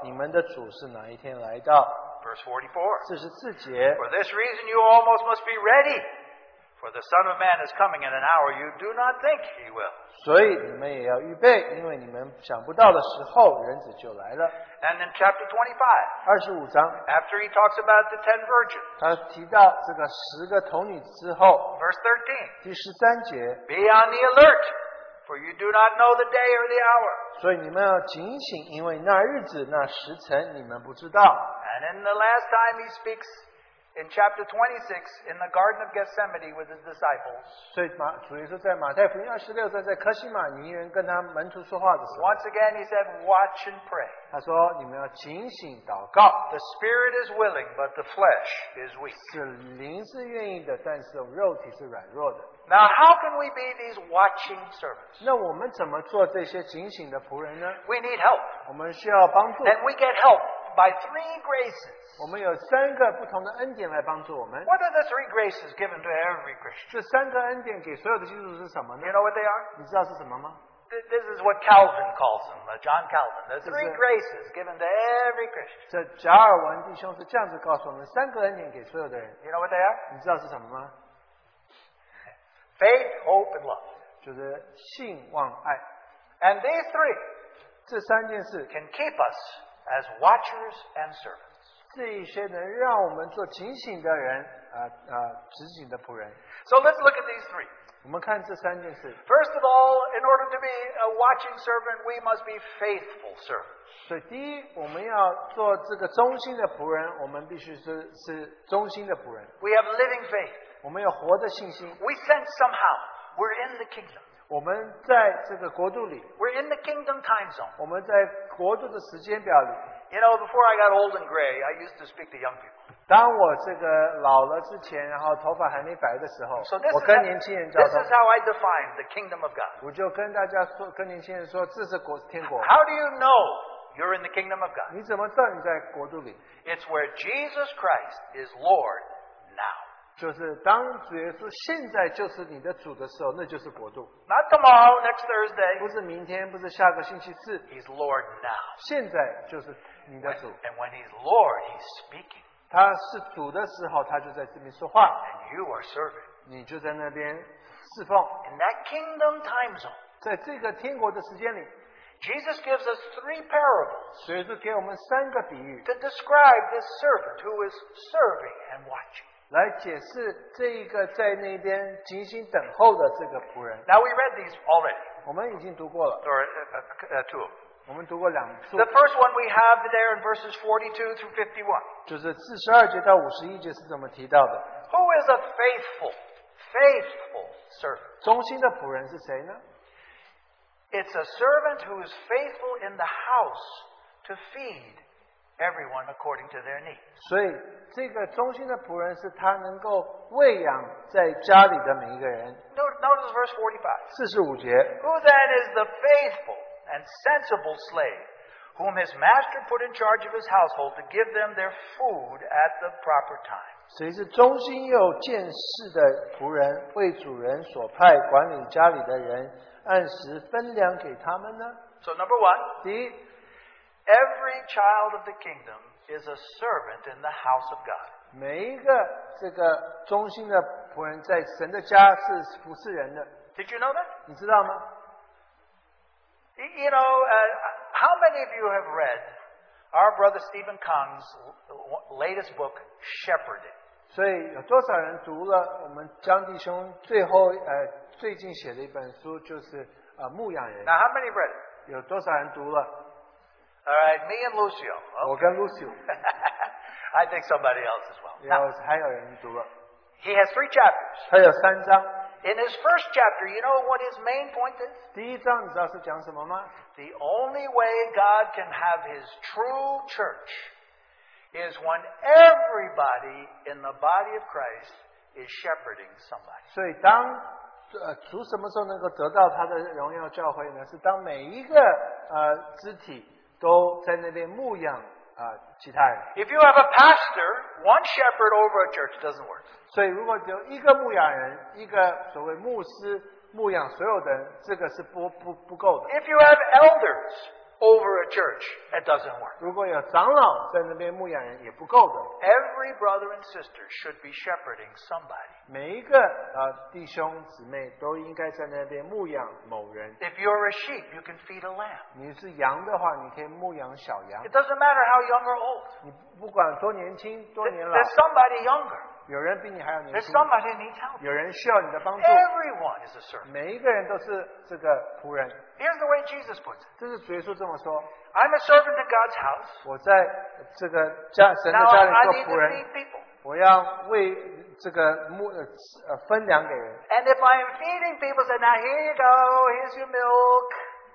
你们的主是哪一天来到。 Verse 44. 四十四节， For this reason you almost must be ready, for the Son of Man is coming in an hour you do not think he will. 所以你们也要预备，因为你们想不到的时候，人子就来了。 And in chapter 25, 二十五章， after he talks about the ten virgins, 他提到这个十个童女之后， verse 13, 第十三节， be on the alert, for you do not know the day or the hour. 所以你们要警醒，因为那日子、那时辰你们不知道。 And in the last time he speaks in chapter 26 in the Garden of Gethsemane with his disciples, 所以马主耶稣在马太福音二十六章在科西玛尼园跟他门徒说话的时候， once again he said, Watch and pray. 他说：“你们要警醒祷告， The spirit is willing, but the flesh is weak. 是灵是愿意的，但是肉体是软弱的。 Now, how can we be these watching servants? 那我们怎么做这些警醒的仆人呢？ We need help. 我们需要帮助， And we get help by three graces. 我们有三个不同的恩典来帮助我们。 What are the three graces given to every Christian? 这三个恩典给所有的基督徒是什么呢 You？know what they are? 你知道是什么吗？ Th- This is what Calvin calls them, uh, John Calvin. The three is a- graces given to every Christian. 这贾尔文弟兄是这样子告诉我们：三个恩典给所有的人。 You know what they are? 你知道是什么吗？ Faith, hope, and love. 就是信望爱。 And these three 这三件事， can keep us as watchers and servants. 这一些能让我们做警醒的人，啊、啊、执行的仆人。 So let's look at these three. 我们看这三件事。 First of all, in order to be a watching servant, we must be faithful servants. 所以，第一，我们要做这个忠心的仆人，我们必须是是忠心的仆人。 We have living faith. 我们有活的信心， We sense somehow we're in the kingdom. 我们在这个国度里， We're in the kingdom time zone. 我们在国度的时间表里。 You know, before I got old and gray, I used to speak to young people. 当我这个老了之前，然后头发还没白的时候 So this 我 is, 跟 how, 年轻人交 this 通 is，how I define the kingdom of God. 我就跟大家说，跟年轻人说，这是国天国。 How do you know you're in the kingdom of God? 你怎么知道你在国度里？ It's where Jesus Christ is Lord now. 就是当主耶稣现在就是你的主的时候，那就是国度， Not tomorrow, next Thursday. 不是明天，不是下个星期四， He's Lord now. 现在就是你的 When- 主。 and when He's Lord, He's speaking. 他是主的时候，他就在这边说话， And you are serving. 你就在那边侍奉。 In that kingdom time zone, 在这个天国的时间里， Jesus gives us three parables 所以说给我们三个比喻 to describe this servant who is serving and watching. 来解释这一个在那边精心等候的这个仆人。 Now, we read these already, 我们已经读过了， or uh, uh, uh, two of them. 我们读过两处 The，first one we have there in verses 42 through 51. 就是四十二节到五十一节是怎么提到的？ Who is a faithful, faithful servant? 忠心的仆人是谁呢？ It's a servant who is faithful in the house to feed everyone according to their needs. 所以这个忠心的仆人是他能够喂养在家里的每一个人。 Notice, notice verse 45. 四十五节， Who then is the faithful and sensible slave whom his master put in charge of his household to give them their food at the proper time? 谁是忠心又见识的仆人，为主人所派管理家里的人，按时分粮给他们呢？ So, number one, 第一， Every child of the kingdom is a servant in the house of God. 每一个这个忠心的仆人在神的家是服侍人的，Did you know that? 你知道吗？Y- You know, uh, how many of you have read our brother Stephen Kaung's latest book, Shepherding? 所以有多少人读了我们江弟兄最后呃最近写的一本书，就是呃牧羊人？Now, how many read 有多少人读了？All right, me and Lucio. 我跟 Lucio， I think somebody else as well. 有 Now, 还有人读了， he has three chapters. 还有三章。 In his first chapter, you know what his main point is? 第一章你知道是讲什么吗？ The only way God can have his true church is when everybody in the body of Christ is shepherding somebody. 所以当呃主什么时候能够得到他的荣耀教会呢？是当每一个呃肢体 都在那边牧养啊、其他人。If you have a pastor, one shepherd over a church doesn't work. 所以，如果只有一个牧羊人，一个所谓牧师牧养所有的人，这个是不不不够的。If you have elders over a church, it doesn't work. 如果有长老在那边牧养人，也不够的。 Every brother and sister should be shepherding somebody. 每一个呃弟兄姊妹都应该在那边牧养某人。 If you're a sheep, you can feed a lamb. 你是羊的话，你可以牧养小羊 It。doesn't matter how young or old. 你不管多年轻多 Th- 年老， There's somebody younger. 有人比你还要年 There's 轻， somebody who needs help. 有人需要你的帮助。 Everyone is a servant. 每一个人都是这个仆人。 Here's the way Jesus puts it. 这是主耶稣这么说。 I'm a servant in God's house. 我在这个家神的 Now 家 I 里 I 做 need to 仆人， feed people. 我要为这个牧呃呃分粮给人。 And if I am feeding people, say, now here you go, here's your milk.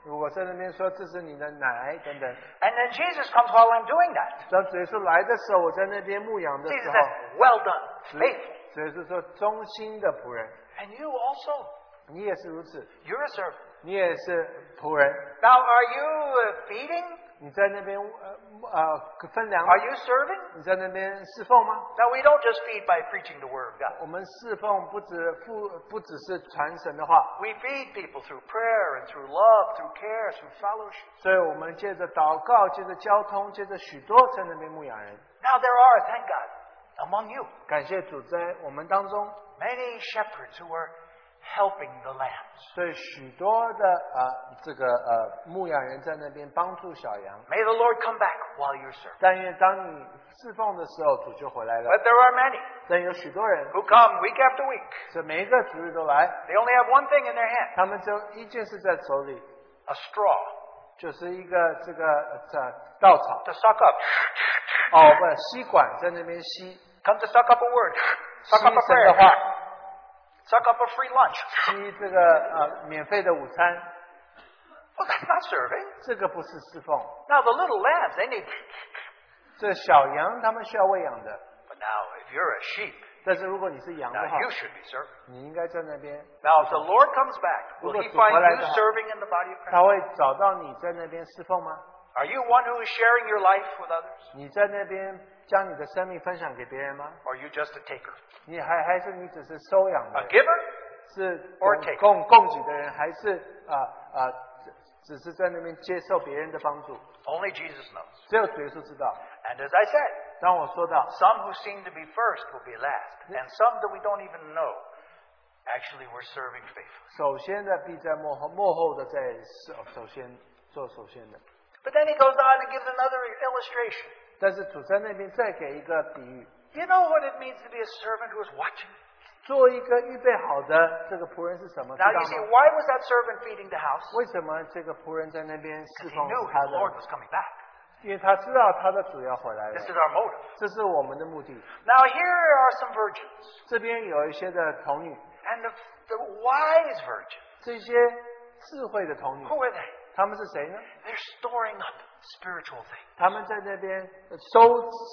如果在那边说这是你的奶等等， And then Jesus comes while I'm doing that. 当主耶稣来的时候，我在那边牧养的 Jesus 时 says, 候， well done, faithful. 主耶稣说忠心的仆人， And you also, 你也是如此， you're a servant. 你也是仆人。 Now, are you uh, feeding? 你在那边呃呃分粮吗 Are you serving? 你在那边侍奉吗？ Now, we don't just feed by preaching the Word of God. 我们侍奉不止不不只是传神的话， We feed people through prayer and through love, through care, through fellowship. 所以我们借着祷告，借着交通，借着许多在那边牧养人。 Now, there are, thank God, among you, 感谢主，在我们当中， many shepherds who are helping the lambs. 所以许多的呃这个呃牧养人在那边帮助小羊。 May the Lord come back while you're serving. 但愿当你侍奉的时候，主就回来了。 But there are many 但有许多人， who come week after week. 这每一个主日都来， They only have one thing in their hand 他们只有一件事在手里， a straw 就是一个这个呃这稻草 to suck up. 哦，不，吸管在那边吸 Come to suck up a word, 吸 suck up a 神的 prayer, 话， suck up a free lunch. 吸这个呃免费的午餐， Well, that's not serving. 这个不是侍奉。 Now, the little lambs, they need. 这小羊他们需要喂养的， But now, if you're a sheep, 但是如果你是羊的 now 话， you should be serving. 你应该在那边， Now, if the Lord comes back, will He find you serving in the body of Christ? 他会找到你在那边侍奉吗？ Are you one who is sharing your life with others? 你在那边将你的生命分享给别人吗？ Or are you just a taker? 你还还是你只是收养的 A 人？ giver? 是 or 供 take 供供给的人，还是啊啊只只是在那边接受别人的帮助？ Only Jesus knows. 只有主耶稣知道。 And as I said, 当我说到 some who seem to be first will be last, and some that we don't even know actually were serving faithfully. 首先的必在幕后，幕后的在首首先做首先的。 But then he goes on and gives another illustration. 但是主在那边再给一个比喻， You know what it means to be a servant who is watching? 做一个预备好的这个仆人是什么？知 Now 道 you see, 吗？ why was that servant feeding the house? 为什么这个仆人在那边侍 He 奉 knew 他 his Lord 的？ was coming back. 因为他知道他的主要回来了 This，is our motive. 这是我们的目的。 Now here are some virgins, 这边有一些的童女， and the, the wise virgins. 这些智慧的童女， Who are they? 他们是谁呢？ They're storing up spiritual things. 他们在那边收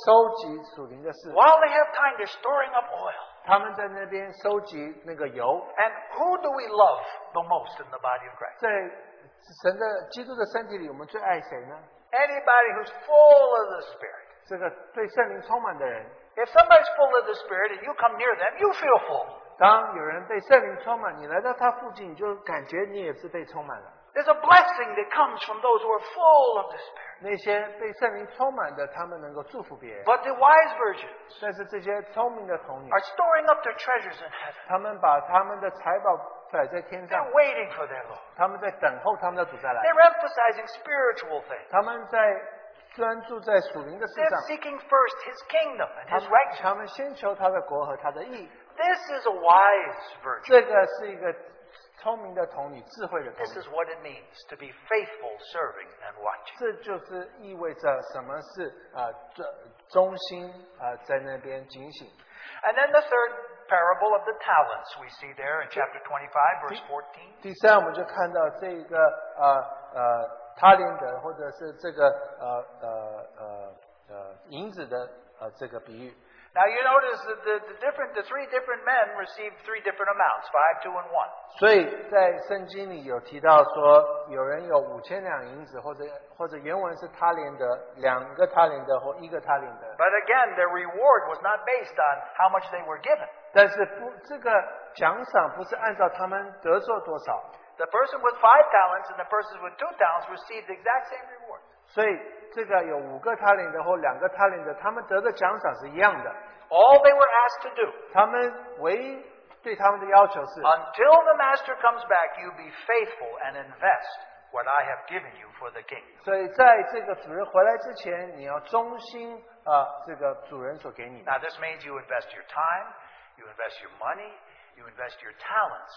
收集属灵的事， While they have time, they're storing up oil. 他们在那边收集那个油。 And who do we love the most in the body of Christ? 在神的基督的身体里，我们最爱谁呢？ Anybody who's full of the Spirit. 这个对圣灵充满的人。 If somebody's full of the Spirit and you come near them, you feel full. 当有人被圣灵充满，你来到他附近，你就感觉你也是被充满了。 There's a blessing that comes from those who are full of the Spirit. 那些被圣灵充满的，他们能够祝福别人。 But the wise virgins 但是这些聪明的童女 are，storing up their treasures in heaven. 他们把他们的财宝摆在天上 They're，waiting for their Lord. 他们在等候他们的主再来。 They're emphasizing spiritual things. 他们在专注在属灵的事 They're 上， seeking first His kingdom and 他 His 们 righteousness. 他们先求他的国和他的义。 This is a wise virgin. 这个是一个 聪明的童女，智慧的童 This 女。 is what it means to be faithful, serving, and watching. 这就是意味着什么是啊忠忠心啊在那边警醒。 And then the third parable of the talents we see there in chapter 25, verse 14. 第三，我们就看到这个呃呃他连德或者是这个呃呃呃呃银子的呃这个比喻。 Now you notice that the, the different, the three different men received three different amounts, five, two, and one. 所以在圣经里有提到说，有人有五千两银子，或者或者原文是他连得两个他连得或一个他连得， But again, their reward was not based on how much they were given. 但是不这个奖赏不是按照他们得做多少， The person with five talents and the person with two talents received the exact same reward. 所以这个有五个他连得或两个他连得，他们得的奖赏是一样的。 All they were asked to do 他们唯一对他们的要求是， until the master comes back, you be faithful and invest what I have given you for the king. 所以在这个主人回来之前，你要忠心啊、这个主人所给你的。 Now, this means you invest your time, you invest your money, you invest your talents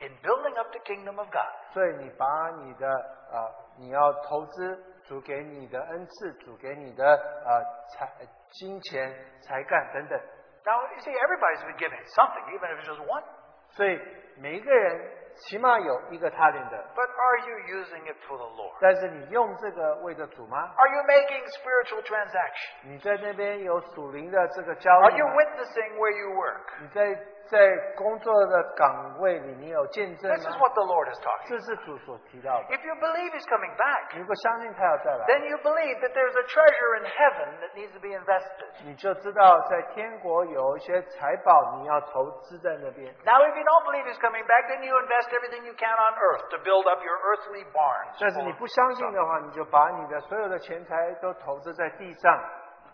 in building up the kingdom of God. 所以你把你的啊、你要投资 主给你的恩赐，主给你的啊财金钱、才干等等。 Now, you see, everybody's been given something, even if it's just one. 所以每一个人起码有一个他连的， But are you using it for the Lord? 但是你用这个为着主吗？ Are you making spiritual transaction? 你在那边有属灵的这个交 Are 易 you 吗？ witnessing where you work? 你在 在工作的岗位里，你有见证 This is 吗？ what the Lord is talking. 这是主所提到的。 If you believe He's coming back, 如果相信他要再来， then you believe that there's a treasure in heaven that needs to be invested. 你就知道在天国有一些财宝，你要投资在那边。 Now, if you don't believe He's coming back, then you invest everything you can on earth to build up your earthly barns. 但是你不相信的话，你就把你的所有的钱财都投资在地上，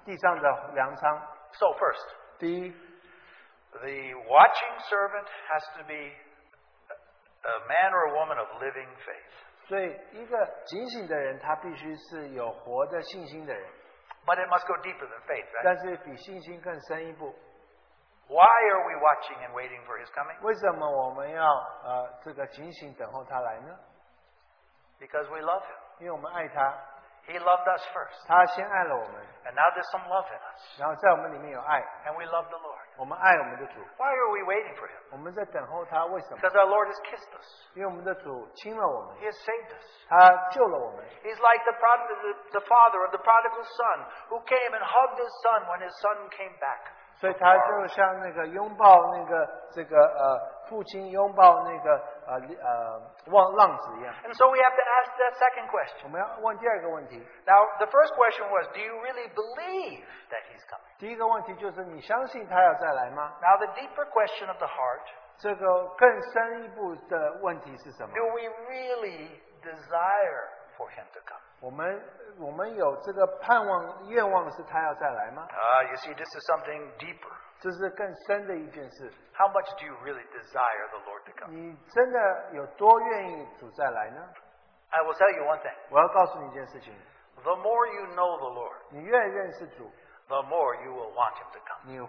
地上的粮仓。 So, first, 第一， the watching servant has to be a man or a woman of living faith. 所以一个警醒的人，他必须是有活的信心的人， But it must go deeper than faith, right? 但是比信心更深一步。 Why are we watching and waiting for His coming? 为什么我们要呃这个警醒等候他来呢？ Because we love Him. 因为我们爱他， He loved us first. 他先爱了我们， And now there's some love in us. 然后在我们里面有爱， And we love the Lord. 我们爱我们的主， Why are we waiting for Him? 我们在等候他。为什么？ Because our Lord has kissed us. 因为我们的主亲了我们， He has saved us. 他救了我们。 He's like the, prod- the, the father of the prodigal son who came and hugged his son when his son came back. 所以他就像那个拥抱那个这个呃父亲拥抱那个呃呃望浪子一样。 And so we have to ask that second question. 我们要问第二个问题， Now, the first question was, do you really believe that he's coming? 第一个问题就是你相信他要再来吗？ Now, the deeper question of the heart, 这个更深一步的问题是什么？ do we really desire for him to come? 我们我们有这个盼望愿望是他要再来吗？ Ah, you see, this is something deeper. 这是更深的一件事。 How much do you really desire the Lord to come? 你真的有多愿意主再来呢？ I will tell you one thing. 我要告诉你一件事情： The more you know the Lord, 你越认识主， the more you will want him to come. 你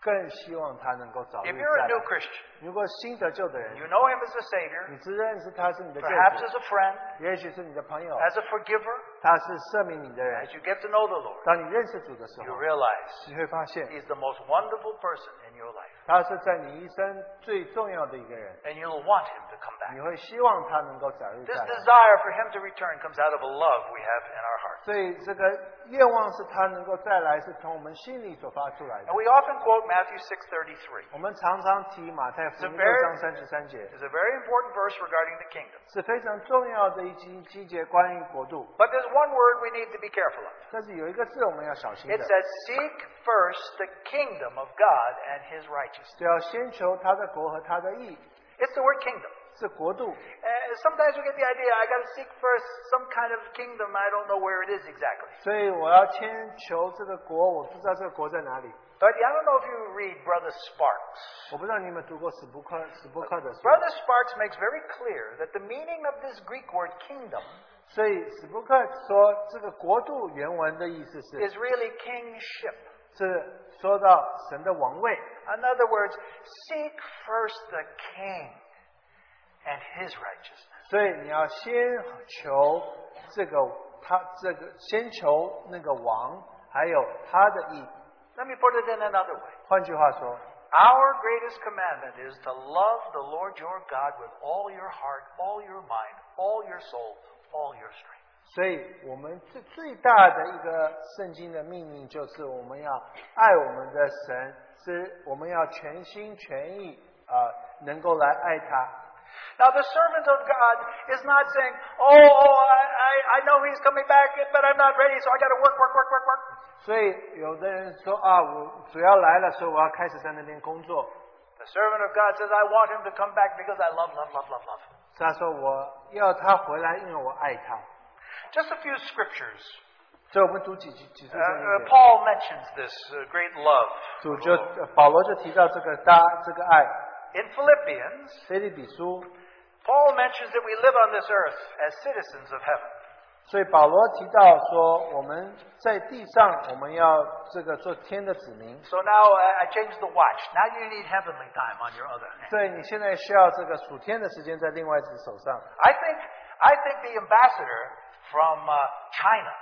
更希望他能够早日 If you're a 再 new 来。 Christian, 如果新得救的人， you know him as a Savior, 你只认识他是你的救 perhaps 主， as a friend, 也许是你的朋友， as a forgiver. 他是赦免你的人 As。you get to know the Lord, 当你认识主的时 you 候， realize 你会发现 he's the most wonderful person in your life. 他是在你一生最重要的一个人， And you'll want him to come back. 你会希望他能够早日 This 再来。 desire for him to return comes out of a love we have in our hearts. 所以这个愿望是他能够再来，是从我们心里所发出来的 And。we often quote Matthew 6:33. 我们常常提马太福音 It's a 六 very- 章三十三节， It's a very important verse regarding the kingdom. 是非常重要的一经经节，关于国度。 But there's one word we need to be careful of. 但是有一个字我们要小心 It 的， says, Seek first the kingdom of God and his righteousness. 就要先求他的国和他的义， It's the word kingdom. 是国度。 Uh, sometimes we get the idea, I got to seek first some kind of kingdom. I don't know where it is exactly. 所以我要先求这个国，我不知道这个国在哪里。 But I don't know if you read Brother Sparks. 我不知道你们读过史布克史布克的书， Brother Sparks makes very clear that the meaning of this Greek word kingdom 所以史布克说这个国度原文的意思是 is really kingship. 是说到神的王位， In other words, seek first the king and his righteousness. 所以你要先求这个他这个先求那个王，还有他的义。 Let me put it in another way. 换句话说， Our greatest commandment is to love the Lord your God with all your heart, all your mind, all your soul, all your strength. 所以我们最最大的一个圣经的命令就是我们要爱我们的神，是我们要全心全意啊、能够来爱他。Now, the servant of God is not saying, Oh, oh I, I, I know he's coming back, but I'm not ready, so I got to work, work, work, work, work. 所以有的人说啊，我主要来了，所以我要开始在那边工作。The servant of God says, I want him to come back because I love, love, love, love, love. 他说我要他回来，因为我爱他。Just a few scriptures. 所以我们读几几几处 Uh, 圣经 uh, 节 Paul mentions this uh, great love. 主就呃保罗就提到这个大这个爱。 In Philippians, 菲利比书， Paul mentions that we live on this earth as citizens of heaven. 所以保罗提到说，我们在地上我们要这个做天的子民。 So now uh, I changed the watch. Now you need heavenly time on your other hand. 所以你现在需要这个属天的时间在另外一只手上。 I think, I think the ambassador from uh, China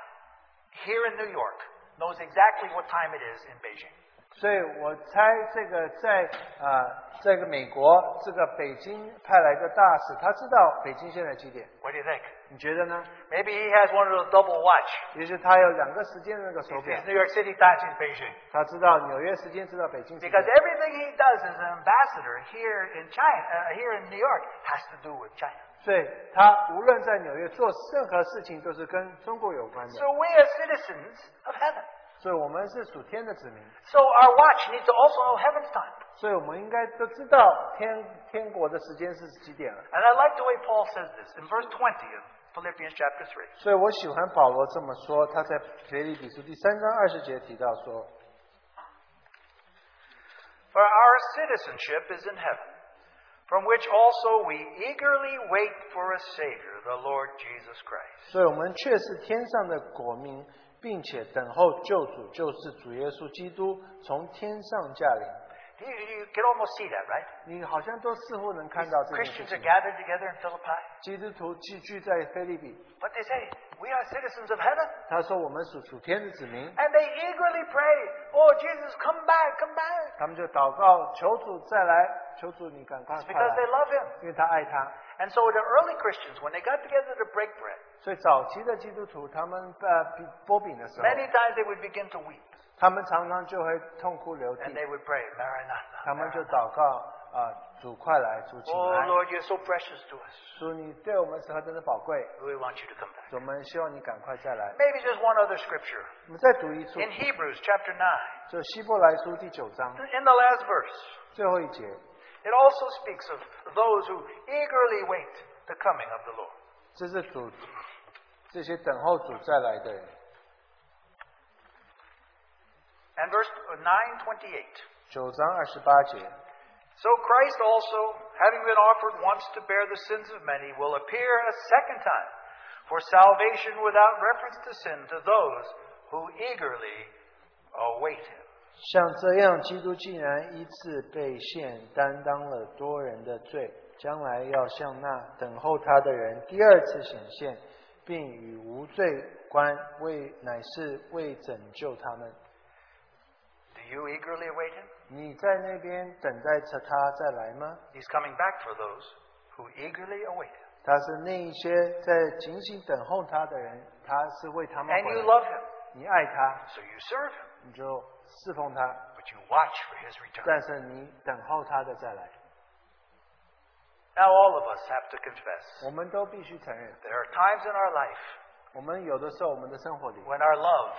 here in New York knows exactly what time it is in Beijing. 所以我猜这个在啊、这个美国这个北京派来的大使，他知道北京现在几点？ What do you think? 你觉得呢？ Maybe he has one of those double watch. 也许他有两个时间的那个手 If 表 it's，New York City time, it's Beijing. 他知道纽约时间，知道北京时 Because 间。 everything he does as an ambassador here in China, uh, here in New York, has to do with China. 所以他无论在纽约做任何事情，都是跟中国有关的。 So we are citizens of heaven. 所以我们是属天的子民， So our watch needs to also know heaven's time. 所以我们应该都知道天天国的时间是几点了。 And I like the way Paul says this in verse 20 of Philippians chapter 3. 所以我喜欢保罗这么说，他在腓立比书第三章二十节提到说， For our citizenship is in heaven, from which also we eagerly wait for a Savior, the Lord Jesus Christ. 所以我们却是天上的国民，并且等候救主，就是主耶稣基督从天上驾临。 You, you can almost see that, right? 你好像都似乎能看到这件事 Christians are 情。 gathered together in Philippi, 基督徒聚聚在菲利比， but they say, We are citizens of heaven. 他说我们属属天的子民， And they eagerly pray, Oh, Jesus, come back, come back. 他们就祷告求主再来，求主你赶快 It's 快 because they 来， love Him. 因为他爱他。 And so the early Christians, when they got together to break bread, 所以早期的基督徒，他们呃比剥饼的时候， many times they would begin to weep. 他们常常就会痛哭流 And 涕， they would pray, Maranatha. 他们就 Maranatha. 祷告 啊、主快来，主请 Oh, 来， Lord, you're so precious to us. 主你对我们是何等的宝贵， We want you to come back. 我们希望你赶快再来。 Maybe just one other scripture. 我们再读一处， In Hebrews chapter 9, 就希伯来书第九章 in the last verse, 最后一节， it also speaks of those who eagerly wait the coming of the Lord. 这是主这些等候主再来的人。 And verse 928. 九章二十八节， So Christ also, having been offered once to bear the sins of many, will appear a second time for salvation without reference to sin to those who eagerly await him. 像这样，基督既然一次被献，担当了多人的罪，将来要向那等候他的人第二次显现，并与无罪关，为乃是为拯救他们。 Do you eagerly await him? 你在那边等待着他再来吗？ He's coming back for those who eagerly await him. 他是那一些在警醒等候他的人，他是为他们 And 回 you 来。 love him, 你爱他， so you serve him, 你就侍奉他， but you watch for his return. 但是你等候他的再来。 Now, all of us have to confess 我们都必须承认， there are times in our life 我们有的时候我们的生活里， when our love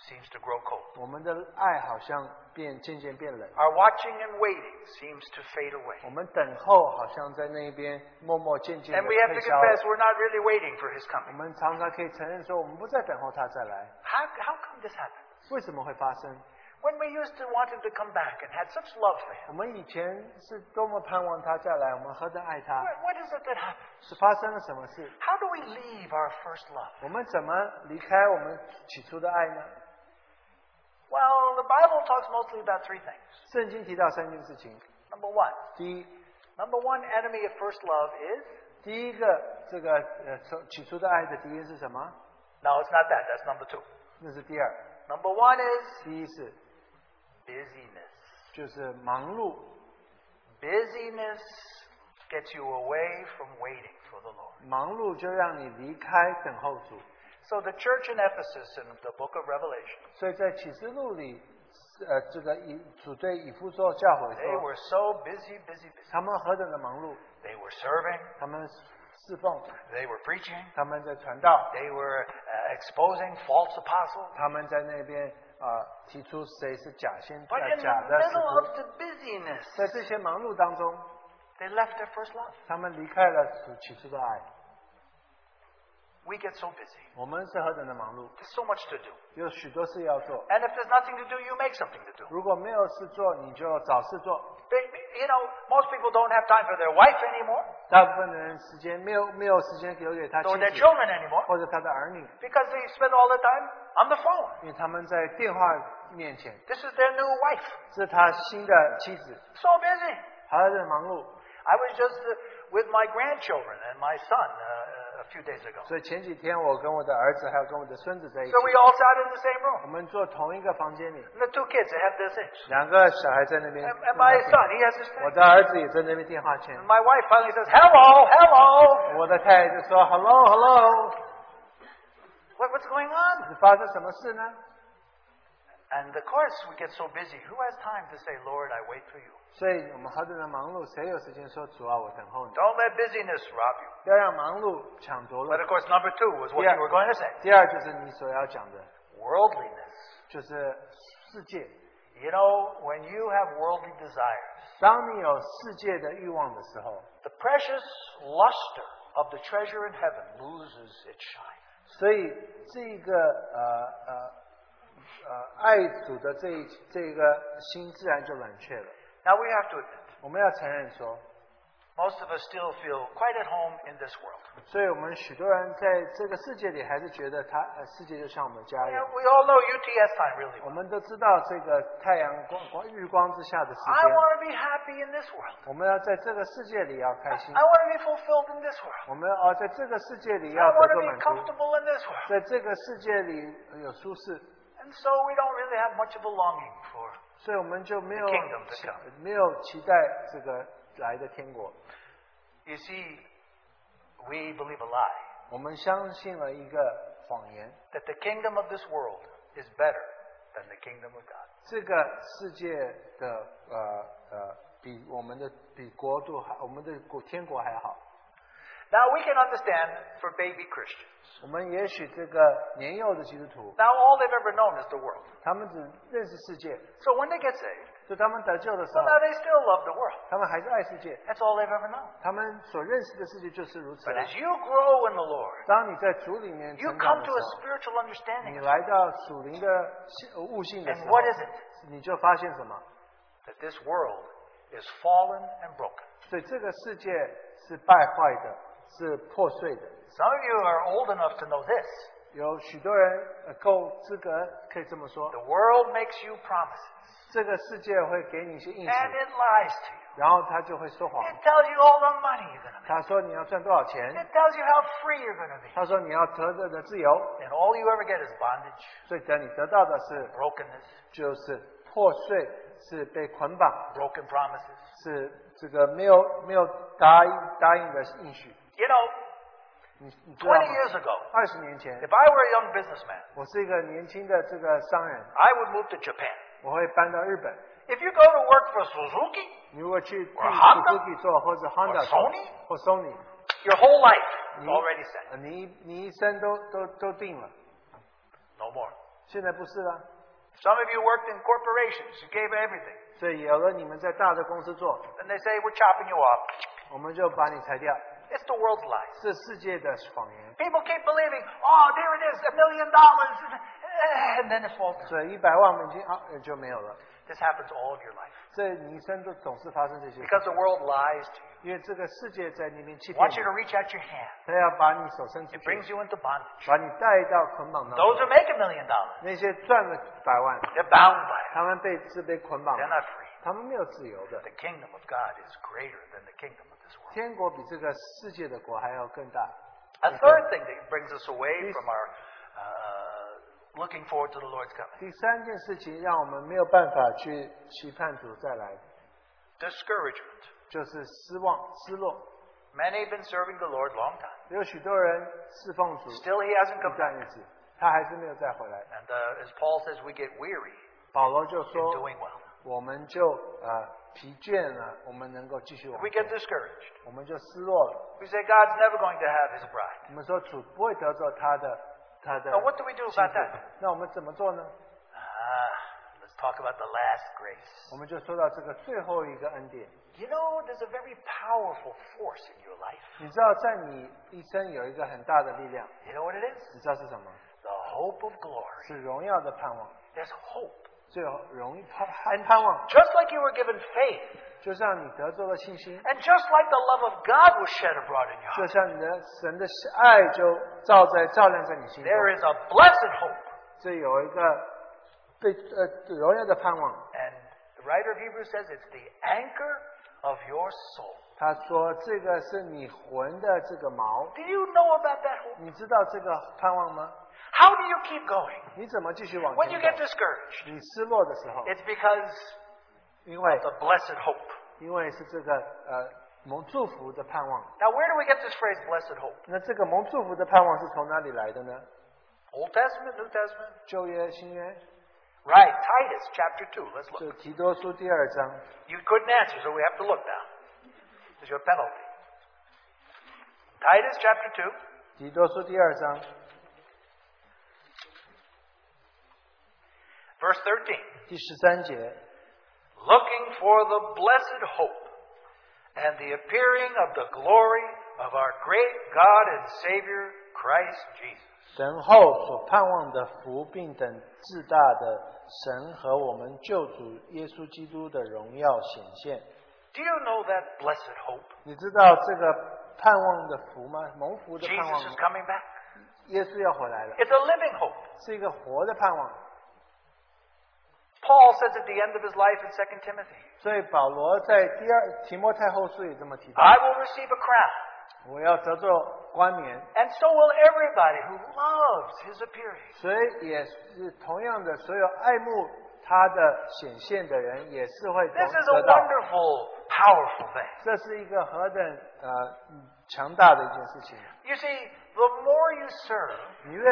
seems to grow cold. 我们的爱好像变渐渐变冷， Our watching and waiting seems to fade away. 我们等候好像在那边默默渐渐 And 的 we have 退 to 消 confess 了。 we're not really waiting for his 我 coming. 们常常可以承认说，我们不再等候他再来。 How, how come this happened? 为什么会发生？ When we used to want him to come back and had such love for him, 我们以前是多么盼望他再来，我们何等爱他， what, what is it that happened? 是发生了什么事？ How do we leave our first love? 我们怎么离开我们起初的爱呢？ Well, the Bible talks mostly about three things. 圣经提到三件事情： Number one, 第一， number one enemy of first love is 第一个这个呃从起初的爱的敌人是什么？ no, it's not that. That's number two. 那是第二。 Number one is 第一是 busyness. 就是忙碌， Busyness gets you away from waiting for the Lord. 忙碌就让你离开等候主。 So the church in Ephesus in the book of Revelation, 所以在启示录里，呃，这个以主对以弗所教会 they 说， were so busy, busy, busy. 他们何等的忙碌， They were serving, 他们侍奉， they were preaching, 他们在传道， they were uh, exposing false apostles. 他们在那边啊、提出谁是假先 But 呃 in 假 the 的使 middle 徒， of the busyness, 在这些忙碌当中， they left their first love. 他们离开了主起初的爱。 We get so busy. 我们是何等的忙碌， There's so much to do. 有许多事要做。 And if there's nothing to do, you make something to do. 如果没有事做，你就找事做。 They, you know, most people don't have time for their wife anymore 大部分的人时间没有没有时间留给他妻 or their 子 children anymore 或者他的儿女， because they spend all the time on the phone. 因为他们在电话面前， This is their new wife. 这是他新的妻子， So busy. 他的忙碌。 I was just uh, with my grandchildren and my son uh, a few days ago. 所以前几天我跟我的儿子还有跟我的孙子在一起 So，we all sat in the same 我 room. 们坐同一个房间里， And the two kids, they have this age. 两个小孩在那边 And, 用 and 到 my 电 son, he has his 我 thing. 的儿子也在那边电话前 And，my wife finally says, hello, hello. 我的太太就说 “hello hello”， What, what's going on? 是发生什么事呢？ And of course, we get so busy. Who has time to say, Lord, I wait for you? 所以我们何等的忙碌，谁有时间说主啊，我等候你？ Don't let busyness rob you. 不要让忙碌抢夺 But 了 of。course, number two was what Yeah. you were going to say 第二就是你所要讲的， worldliness. 就是世界。 You know, when you have worldly desires, 当你有世界的欲望的时候， the precious luster of the treasure in heaven loses its shine. 所以这个呃呃呃爱主的这一这个心自然就冷却了。 Now, we have to admit, 我们要承认说， most of us still feel quite at home in this world. 所以我们许多人在这个世界里还是觉得他呃世界就像我们的家一 You 样 know,。we all know UTS time really 我 well. 们都知道这个太阳光光日光之下的时 I 间， want to be happy in this world. 我们要在这个世界里要开心 I，want to be fulfilled in this world. 我们要在这个世界里 I 要 want 得 to 到 be 满足， comfortable in this world. 在这个世界里有舒适， And so we don't really have much of a longing for. 所以我们就没有 The kingdom to 期 come. 没有期待这个 来的天国。 You see, we believe a lie 我们相信了一个谎言， that the kingdom of this world is better than the kingdom of God. 这个世界的呃呃比我们的比国度还，我们的国天国还好。 Now we can understand for baby Christians. 我们也许这个年幼的基督徒， Now all they've ever known is the world. 他们只认识世界， So when they get saved, 就他们得救的时 well 候， now they still love the world. 他们还是爱世界， That's all they've ever known. 他们所认识的世界就是如此 But 啊。 as you grow in the Lord, 当你在主里面 you 成长 come 的 to a 时候， spiritual understanding 你 of 来到属灵的性悟性的时 And 候 what is it?，你就发现什么？ that this world is fallen and broken. 所以这个世界是败坏的，是破碎的。 Some of you are old enough to know this. 有许多人呃够资格可以这么说， The world makes you promises, 这个世界会给你一些应 and 许， it lies to you. 然后他就会说谎。 It tells you all the money you're going to make. 他说你要赚多少钱， It tells you how free you're going to be. 他说你要得到的自由， And all you ever get is bondage, 所以等你得到的是 brokenness, 就是破碎，是被捆绑， broken promises. 是这个没有没有答应答应的应许。 You know, 你你知道 20吗？ years ago, 二十年前 if，I were a young businessman, 我是一个年轻的这个商人， I would move to Japan. 我会搬到日本。 If you go to work for Suzuki, 你如果去替 Or Honda Suzuki 做，或者 Honda 做 Sony 或 Sony， your whole life is 你 already set. 呃你你一生都都都定了。 No more. 现在不是了， Some of you worked in corporations. You gave everything. 所以有了你们在大的公司做， Then they say, we're chopping you off. 我们就把你裁掉。 It's the world's lies. 是世界的谎言。 People keep believing, oh, there it is, a million dollars. And then it falls. 所以一百万美金啊呃就没有了。 This happens all of your life. 这你一生都总是发生这些事， Because the world lies to you. 因为这个世界在那边欺 It 骗 wants you 你， to reach out your hand. 他要把你手伸出 It 去， brings you into bondage. 把你带到捆绑当 Those 中。 who make a million dollars, 那些赚了百万， they're bound by it. 他们被是被捆绑 They're 的， not free. 他们没有自由的。 The kingdom of God is greater than the kingdom of this world. 天国比这个世界的国还要更大。 A third thing that brings us away from our uh, looking forward to the Lord's coming 第三件事情让我们没有办法去期盼主再来， discouragement. 就是失望、失落。 Many have been serving the Lord long time. 有许多人侍奉主 Still, he hasn't 一 come 段 back. 日子，他还是没有再回来。 And uh, as Paul says, we get weary 保罗就 in 说， doing well. 我们就呃疲倦了，我们能够继续往 We 前 get discouraged. 我们就失落了。 We say God's never going to have his bride. 我们说主不会得着他的他的 Now, what do we do 幸 about 福 that? 那我们怎么做呢？ Ah, let's talk about the last grace. 我们就说到这个最后一个恩典。 You know, there's a very powerful force in your life. 你知道，在你一生有一个很大的力量， You know what it is? 你知道是什么？ The hope of glory. 是荣耀的盼望， There's hope. 最后荣誉盼盼盼望， Just like you were given faith, 就像你得着了信心， and just like the love of God was shed abroad in your 就 heart, 像你的神的爱就照在照亮在你心中， there is a blessed hope. 这有一个被呃荣耀的盼望。 And the writer of Hebrews says it's the anchor of your soul. 他说这个是你魂的这个锚， Do you know about that hope? 你知道这个盼望吗？ How do you keep going? 你怎么继续往 When you 前 get 走？ discouraged, 你失落的时候， it's because 因为 the blessed hope. 因为是这个呃蒙祝福的盼望。 Now, where do we get this phrase, blessed hope? 那这个蒙祝福的盼望是从哪里来的呢？ Old Testament, New Testament? 旧约、新约， Right, Titus chapter 2. Let's look. 就提多书第二章。 You couldn't answer, so we have to look now. It's your penalty. Titus chapter 2, 提多书第二章 verse 13. 第十三节， Looking for the blessed hope and the appearing of the glory of our great God and Savior, Christ Jesus. 神后所盼望的福，并等至大的神和我们救主耶稣基督的荣耀显现。 Do you know that blessed hope? 你知道这个盼望的福吗？蒙福的盼 Jesus 望 is 吗？ coming back. 耶稣要回来了， It's a living hope. 是一个活的盼望。 Paul says at the end of his life in 2 Timothy, 所以保罗在第二提摩太后书也这么提到 I：will receive a crown, 我要得做冠冕。 and so will everybody who loves his appearing. 所以也是同样的，所有爱慕他的显现的人，也是会得 This is a 得到。 wonderful, powerful thing. 这是一个何等呃嗯 强大的一件事情。 You see, the more you serve, 你越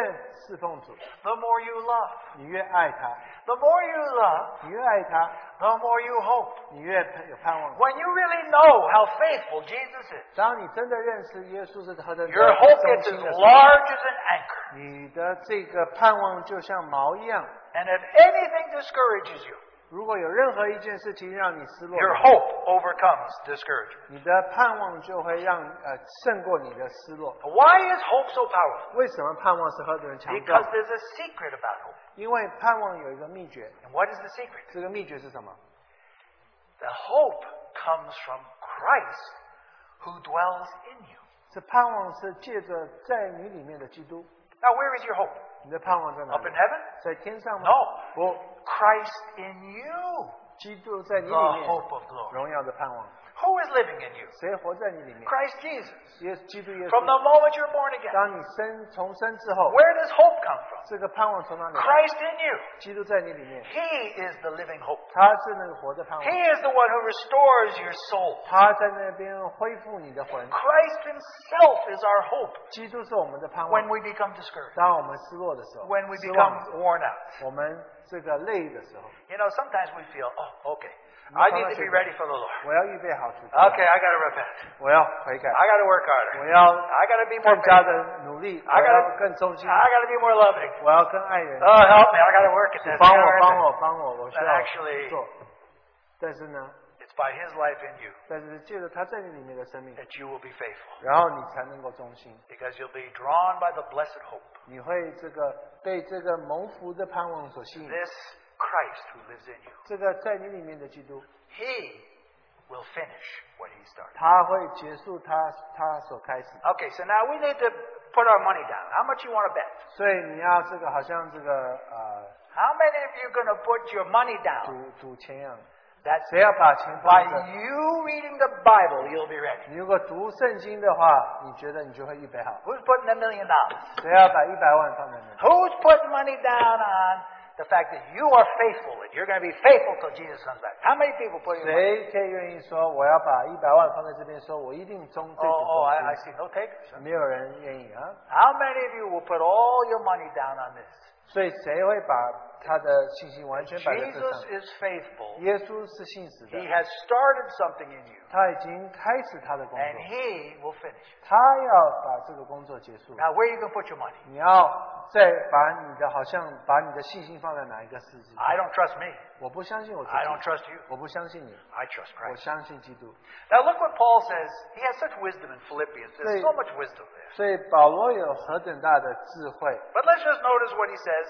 侍奉主， the more you love. 你越爱他； The more you love, 你越爱他， the more you hope. 你越有盼望。 When you really know how faithful Jesus is, 当你真的认识耶稣是何等 your hope 忠 gets 心 as 的时候， large as an anchor. 你的这个盼望就像锚一样。 And if anything discourages you, 如果有任何一件事情让你失落， your hope overcomes discouragement. 你的盼望就会让呃胜过你的失落。 Why is hope so powerful? 为什么盼望是何等强 Because 大？ there's a secret about hope. 因为盼望有一个秘诀， And what is the secret? 这个秘诀是什么？ The hope comes from Christ who dwells in you. 这盼望是借着在你里面的基督。 Now, where is your hope? 你的盼望在哪 Up 里 in？heaven? 在天上吗 No. 不， Christ in you, 基督在你 the 里面， hope of glory. 荣耀的盼望。 Who is living in you? 谁活在你里面？ Christ Jesus. 耶基督耶 From 稣。 the moment you're born again. 当你生重生之后， Where does hope come from? 这个盼望从哪里来？ Christ in you. 基督在你里面， He is the living hope. 他是那个活的盼望， He is the one who restores your soul. 他在那边恢复你的魂。 Christ Himself is our hope 基督是我们的盼 when 望。 we become discouraged, 当我们失落的时候， when we 失望 become worn out. 我们这个累的时候， You know, sometimes we feel, oh, okay, I need to be ready for the Lord. 我要预备好自己， Okay, I got to repent. 我要悔改， I got to work harder. 我要 I got to be more 更加 faithful. 的努力，我 I 要 got 更忠 to, 心， I got to be more loving. 我要更爱人。 Oh, help me! I got to work at this. 帮 I 我 gotta，帮 repent. 我，帮我，我需 But 要 actually- 做。但是呢， It's by His life in you 但是借着他在你里面的生命， that you will be faithful, 然后你才能够忠心， because you'll be drawn by the blessed hope. 你会这个被这个蒙福的盼望所吸引。 This Christ who lives in you, 这个在你里面的基督， He will finish what He started. 他会结束他他所开始。 Okay, so now we need to put our money down. How much you want to bet? 所以你要这个好像这个呃 How many of you are going to put your money down? 赌赌钱一样， That's 谁要把钱 by 放着？ you reading the Bible, you'll be ready. 你如果读圣经的话，你觉得你就会预备好。 Who's putting a million dollars? 谁要把一百万放在那里？ Who's putting money down on the fact that you are faithful and you're going to be faithful till Jesus comes back? How many people put in money? 谁可以愿意说我要把一百万放在这边，说我一定中这 Oh, 笔 oh, I, I 公 see no takers. 司？没有人愿意啊。 How many of you will put all your money down on this? 所以谁会把 他的信心完全摆在这 Jesus 上？ is faithful. 耶稣是信实 He 的， has started something in you, 他已经开始他的工 and 作， He will finish it. 他要把这个工作结束。 Now, where are you going to put your money? 你要再把你的好像把你的信心放在哪一个世界？ I don't trust me. 我不相信我自 I don't 己， trust you. 我不相信你， I trust 我 Christ. 相信基督。 Now, look what Paul says. He has such wisdom in Philippians. There's Say- so much wisdom there. 所以保罗有何等大的智慧？ But let's just notice what he says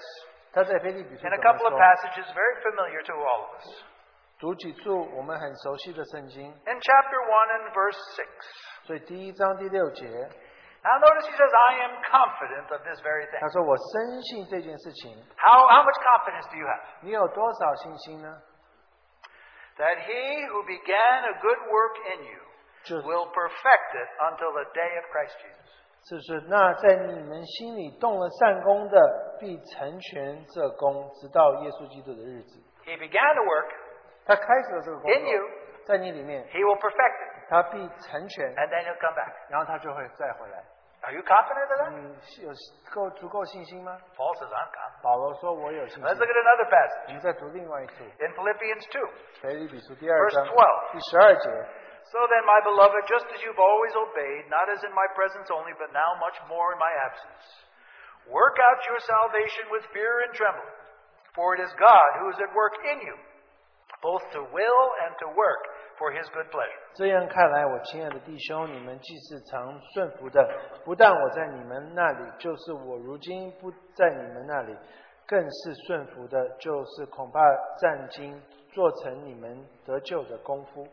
他在腓立比书 in 怎 a 么 couple of 说？ passages very familiar to all of us. 读几处我们很熟悉的圣经， In chapter 1 and verse 6. 所以第一章第六节， Now, notice he says, I am confident of this very thing. 他说：“我深信这件事情。 How, how much confidence do you have? ”你有多少信心呢？ That he who began a good work in you 就是 will perfect it until the day of Christ Jesus. 就是那在你们心里动了善功的，必成全这功，直到耶稣基督的日子。He began to work 他开始了这个工作 in you, 在你里面，he will perfect it, 他必成全，and then he'll come back. 然后他就会再回来。Are you confident of that? 你有够足够信心吗？Paul says, I'm confident. 保罗说：“我有信心。Let's look at another passage 我们再读另外一处，in Philippians two. 腓立比书第二章 Verse 12第十二节。So then, my beloved, just as you've always obeyed, not as in my presence only, but now much more in my absence, work out your salvation with fear and trembling. For it is God who is at work in you, both to will and to work for his good pleasure. 这样看来，我亲爱的弟兄，你们既是常顺服的，不但我在你们那里，就是我如今不在你们那里，更是顺服的，就是恐怕战经做成你们得救的功夫。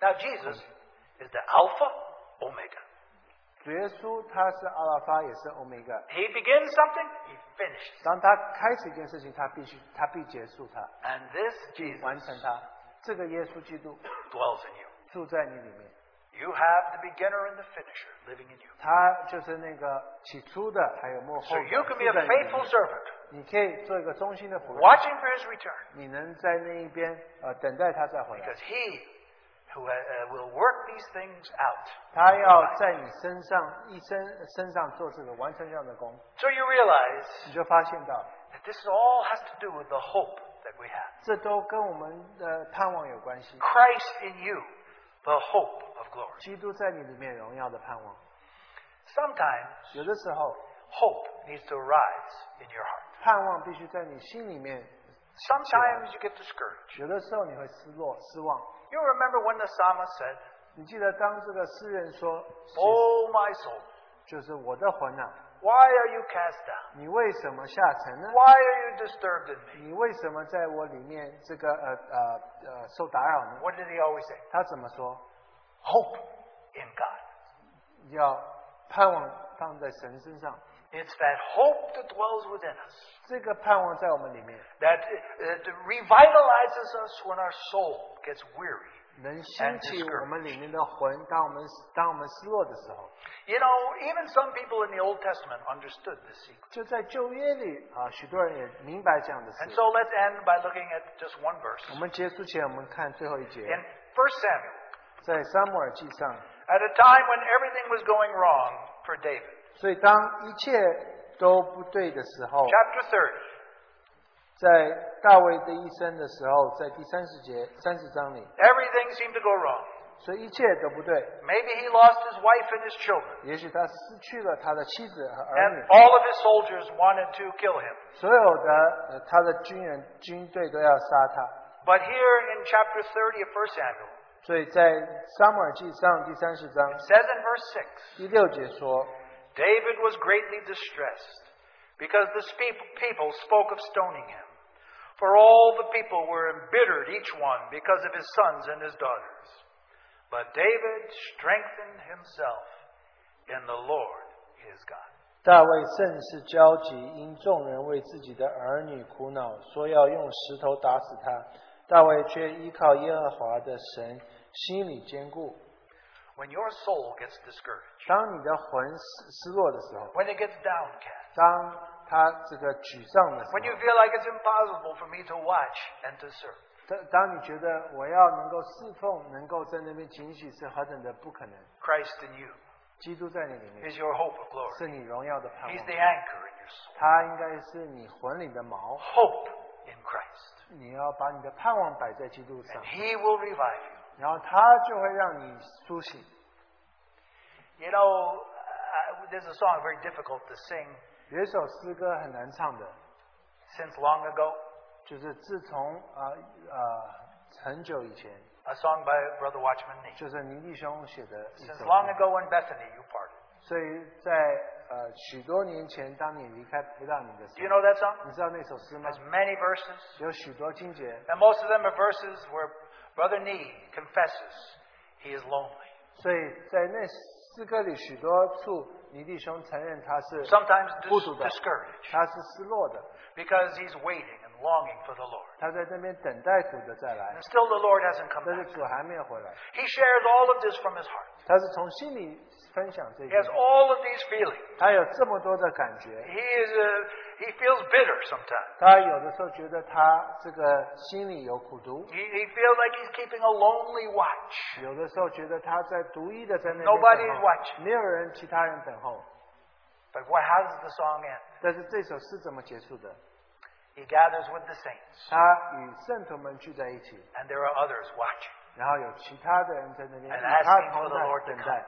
Now, Jesus is the Alpha Omega. 主耶稣他是阿拉法，也是欧米伽。 He begins something, he finishes. 当他开始一件事情，他必须他必结束它， And this Jesus 完成它。这个耶稣基督 dwells in you. 住在你里面， You have the beginner and the finisher living in you. 他就是那个起初的，还有幕后 So 的。 you can be a 住在你里面 faithful servant, 你可以做一个忠心的仆人， watching for his return. 你能在那一边呃等待他再回来 Because。he who uh, uh, will work these things out. 他要在你身上一生身上做这个完成这样的功， So you realize 你就发现到 that this all has to do with the hope that we have. 这都跟我们的盼望有关系。 Christ in you, the hope of glory. 基督在你里面荣耀的盼望， Sometimes 有的时候 hope needs to arise in your heart. 盼望必须在你心里面， Sometimes you get discouraged. 有的时候你会失落失望。 You remember when the psalmist said, 你记得当这个诗人说，Oh, my soul, 就是我的魂呐、why are you cast down? 你为什么下沉呢？Why are you disturbed in me? 你为什么在我里面这个呃呃呃受打扰呢？What did he always say? 他怎么说？Hope in God. 要盼望放在神身上，It's that hope that dwells within us 这个盼望在我们里面， that uh, that revitalizes us when our soul gets weary. 能兴起我们里面的魂。当我们当我们失落的时候， You know, even some people in the Old Testament understood this secret. 就在旧约里啊，许多人也明白这样的 And 事。 so let's end by looking at just one verse. 我们结束前，我们看最后一节， In 1 Samuel, 在撒母耳记上。 at a time when everything was going wrong for David, 所以，当一切都不对的时候， chapter 30, 在大卫的一生的时候，在第三十节三十章里， everything seemed to go wrong. 所以一切都不对。 Maybe he lost his wife and his children, 也许他失去了他的妻子和儿 and 女， all of his soldiers wanted to kill him. 所有的呃他的军人军队都要杀他。 But here in chapter 30 of 1 Samuel, 所以在撒母耳记上第三十章 it says in verse 6, 第六节说， David was greatly distressed because the spe- people spoke of stoning him. For all the people were embittered, each one, because of his sons and his daughters. But David strengthened himself in the Lord his God. 大卫甚是焦急，因众人为自己的儿女苦恼，说要用石头打死他。大卫却依靠耶和华的神，心里坚固。 when your soul gets discouraged, 当你的魂失失落的时候， when it gets downcast, 当他这个沮丧的时 when you 候， feel like it's impossible for me to watch and to serve, 当当你觉得我要能够侍奉，能够在那边警许是何等的不可能， Christ in you 基督在你里面 is your hope of glory. 是你荣耀的盼 He's 望 the，anchor in your soul. 他应该是你魂里的锚， Hope in Christ. 你要把你的盼望摆在基督上 And，He will revive you. 然后他就会让你苏醒。 You know, uh, there's a song very difficult to sing 有一首诗歌很难唱的， since long ago, 就是自从啊呃很久以前， a song by Brother Watchman Nee. 就是倪弟兄写的一 Since 首 long 歌。 ago in Bethany, you parted. 所以在呃许多年前，当你离开不到你的 Do 时 you 候， know that song? 你知道那首诗 It 吗 has？many verses, 有许多经节， and most of them are verses where Brother Nee confesses he is lonely. 所以在那诗歌里许多处，倪弟兄承认他是 Sometimes 孤 dis- 独的， discouraged 他是失落的， because he's waiting and longing for the Lord. 他在那边等待主的再来 And，still the Lord hasn't come 但是 back. 主还没有回来。 He shares all of this from his heart. 他是从心里分享这 He 些 has，all of these feelings. 他有这么多的感觉， He is uh, he feels bitter sometimes. 他有的时候觉得他这个心里有苦毒， He, he feels like he's keeping a lonely watch. 有的时候觉得他在独一的在那边 Nobody 等 is 候 watching. 没有人其他人等候。 But what, how does the song end? 但是这首诗怎么结束的？ He gathers with the saints, 他与圣徒们聚在一起， and there are others watching. 然后有其他的人在那边 And 与他 asking for 同 the Lord 在 to 等待，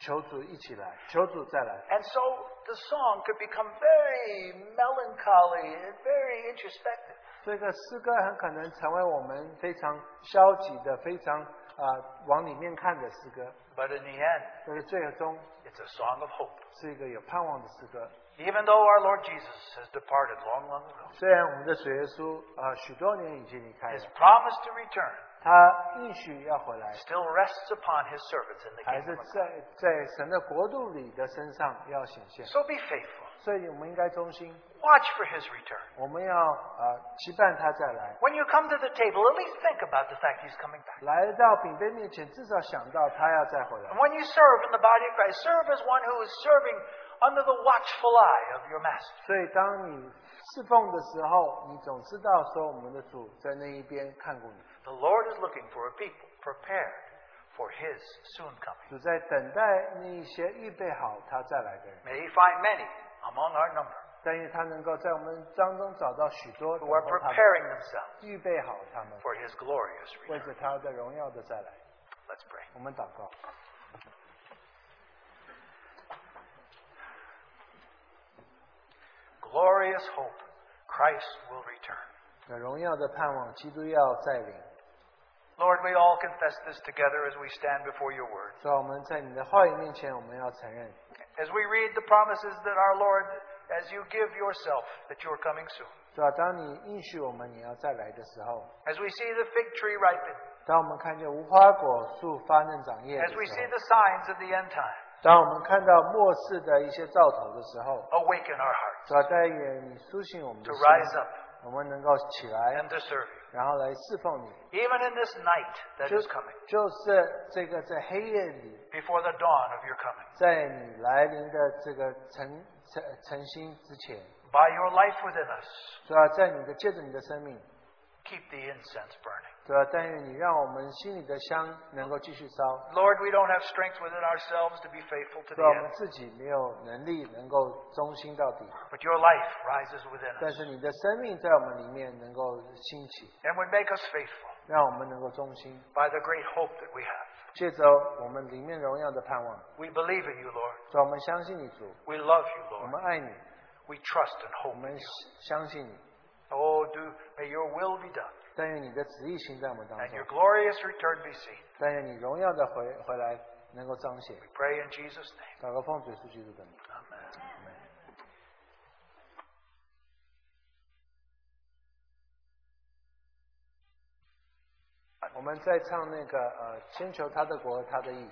求主一起来，求主再来。 And so the song could become very melancholy and very introspective. 这个诗歌很可能成为我们非常消极的、非常啊、往里面看的诗歌， But in the end, 但是最终 it's a song of hope. 是一个有盼望的诗歌。 Even though our Lord Jesus has departed long, long ago, 虽然我们的主耶稣啊、许多年已经离开了 his，promise to return 他应许要回来， still rests upon his servants in the 还是 kingdom of God. 在在神的国度里的身上要显现。 So be faithful. 所以我们应该忠心， Watch for his return. 我们要啊、期盼他再来。 When you come to the table, at least think about the fact he's coming back. 来到饼杯面前，至少想到他要再回来 And。when you serve in the body of Christ, serve as one who is serving under the watchful eye of your master. 所以，当你侍奉的时候，你总知道说我们的主在那一边看过你， The Lord is looking for a people prepared for his soon coming. 主在等待那一些预备好他再来的人。 May he find many among our number 但愿他能够在我们当中找到许多 who are 等候他们 preparing themselves 预备好他们， for his glorious 为 return. 着他的荣耀的再来。 Let's pray. 我们祷告， Glorious hope, Christ will return. 那荣耀的盼望，基督要再临。 Lord, we all confess this together as we stand before your word. 在我们在你的话语面前，我们要承认， As we read the promises that our Lord, as you give yourself, that you are coming soon. 是吧？当你应许我们你要再来的时候， As we see the fig tree ripen. 当我们看见无花果树发嫩长叶的 As we 时 see 候， the signs of the end time. 当我们看到末世的一些兆头的时候， Awaken our hearts 是吧？但愿你苏醒我们 to 的 rise 心， up 我们能够起来， and to serve you. 然后来侍奉你。 Even in this night that 就 is coming, 就是这个在黑夜里， before the dawn of your coming. 在你来临的这个晨晨晨星之前， By your life within us, 是吧？在你的借着你的生命， keep the incense burning. 对吧？但愿你让我们心里的香能够继续烧， Lord, we don't have strength within ourselves to be faithful to 对 the 吧？我们 end, 自己没有能力能够忠心到底， but your life rises within 但 us 是你的生命在我们里面能够兴起， and would make us faithful 让我们能够忠心， by the great hope that we have. 借着我们里面荣耀的盼望， We believe in you, Lord. 所以我们相信你主， We love you, 我 Lord. 们爱你， We trust and 我 hope in 们 you. 相信你， Oh, do may your will be done 但愿你的旨意行在我们当 and 中 your。glorious return be seen. 但愿你荣耀的回回来能够彰显。We pray in Jesus' name. 祷告奉主耶稣基督的名。Amen. 我们在唱那个呃，先求他的国和他的义。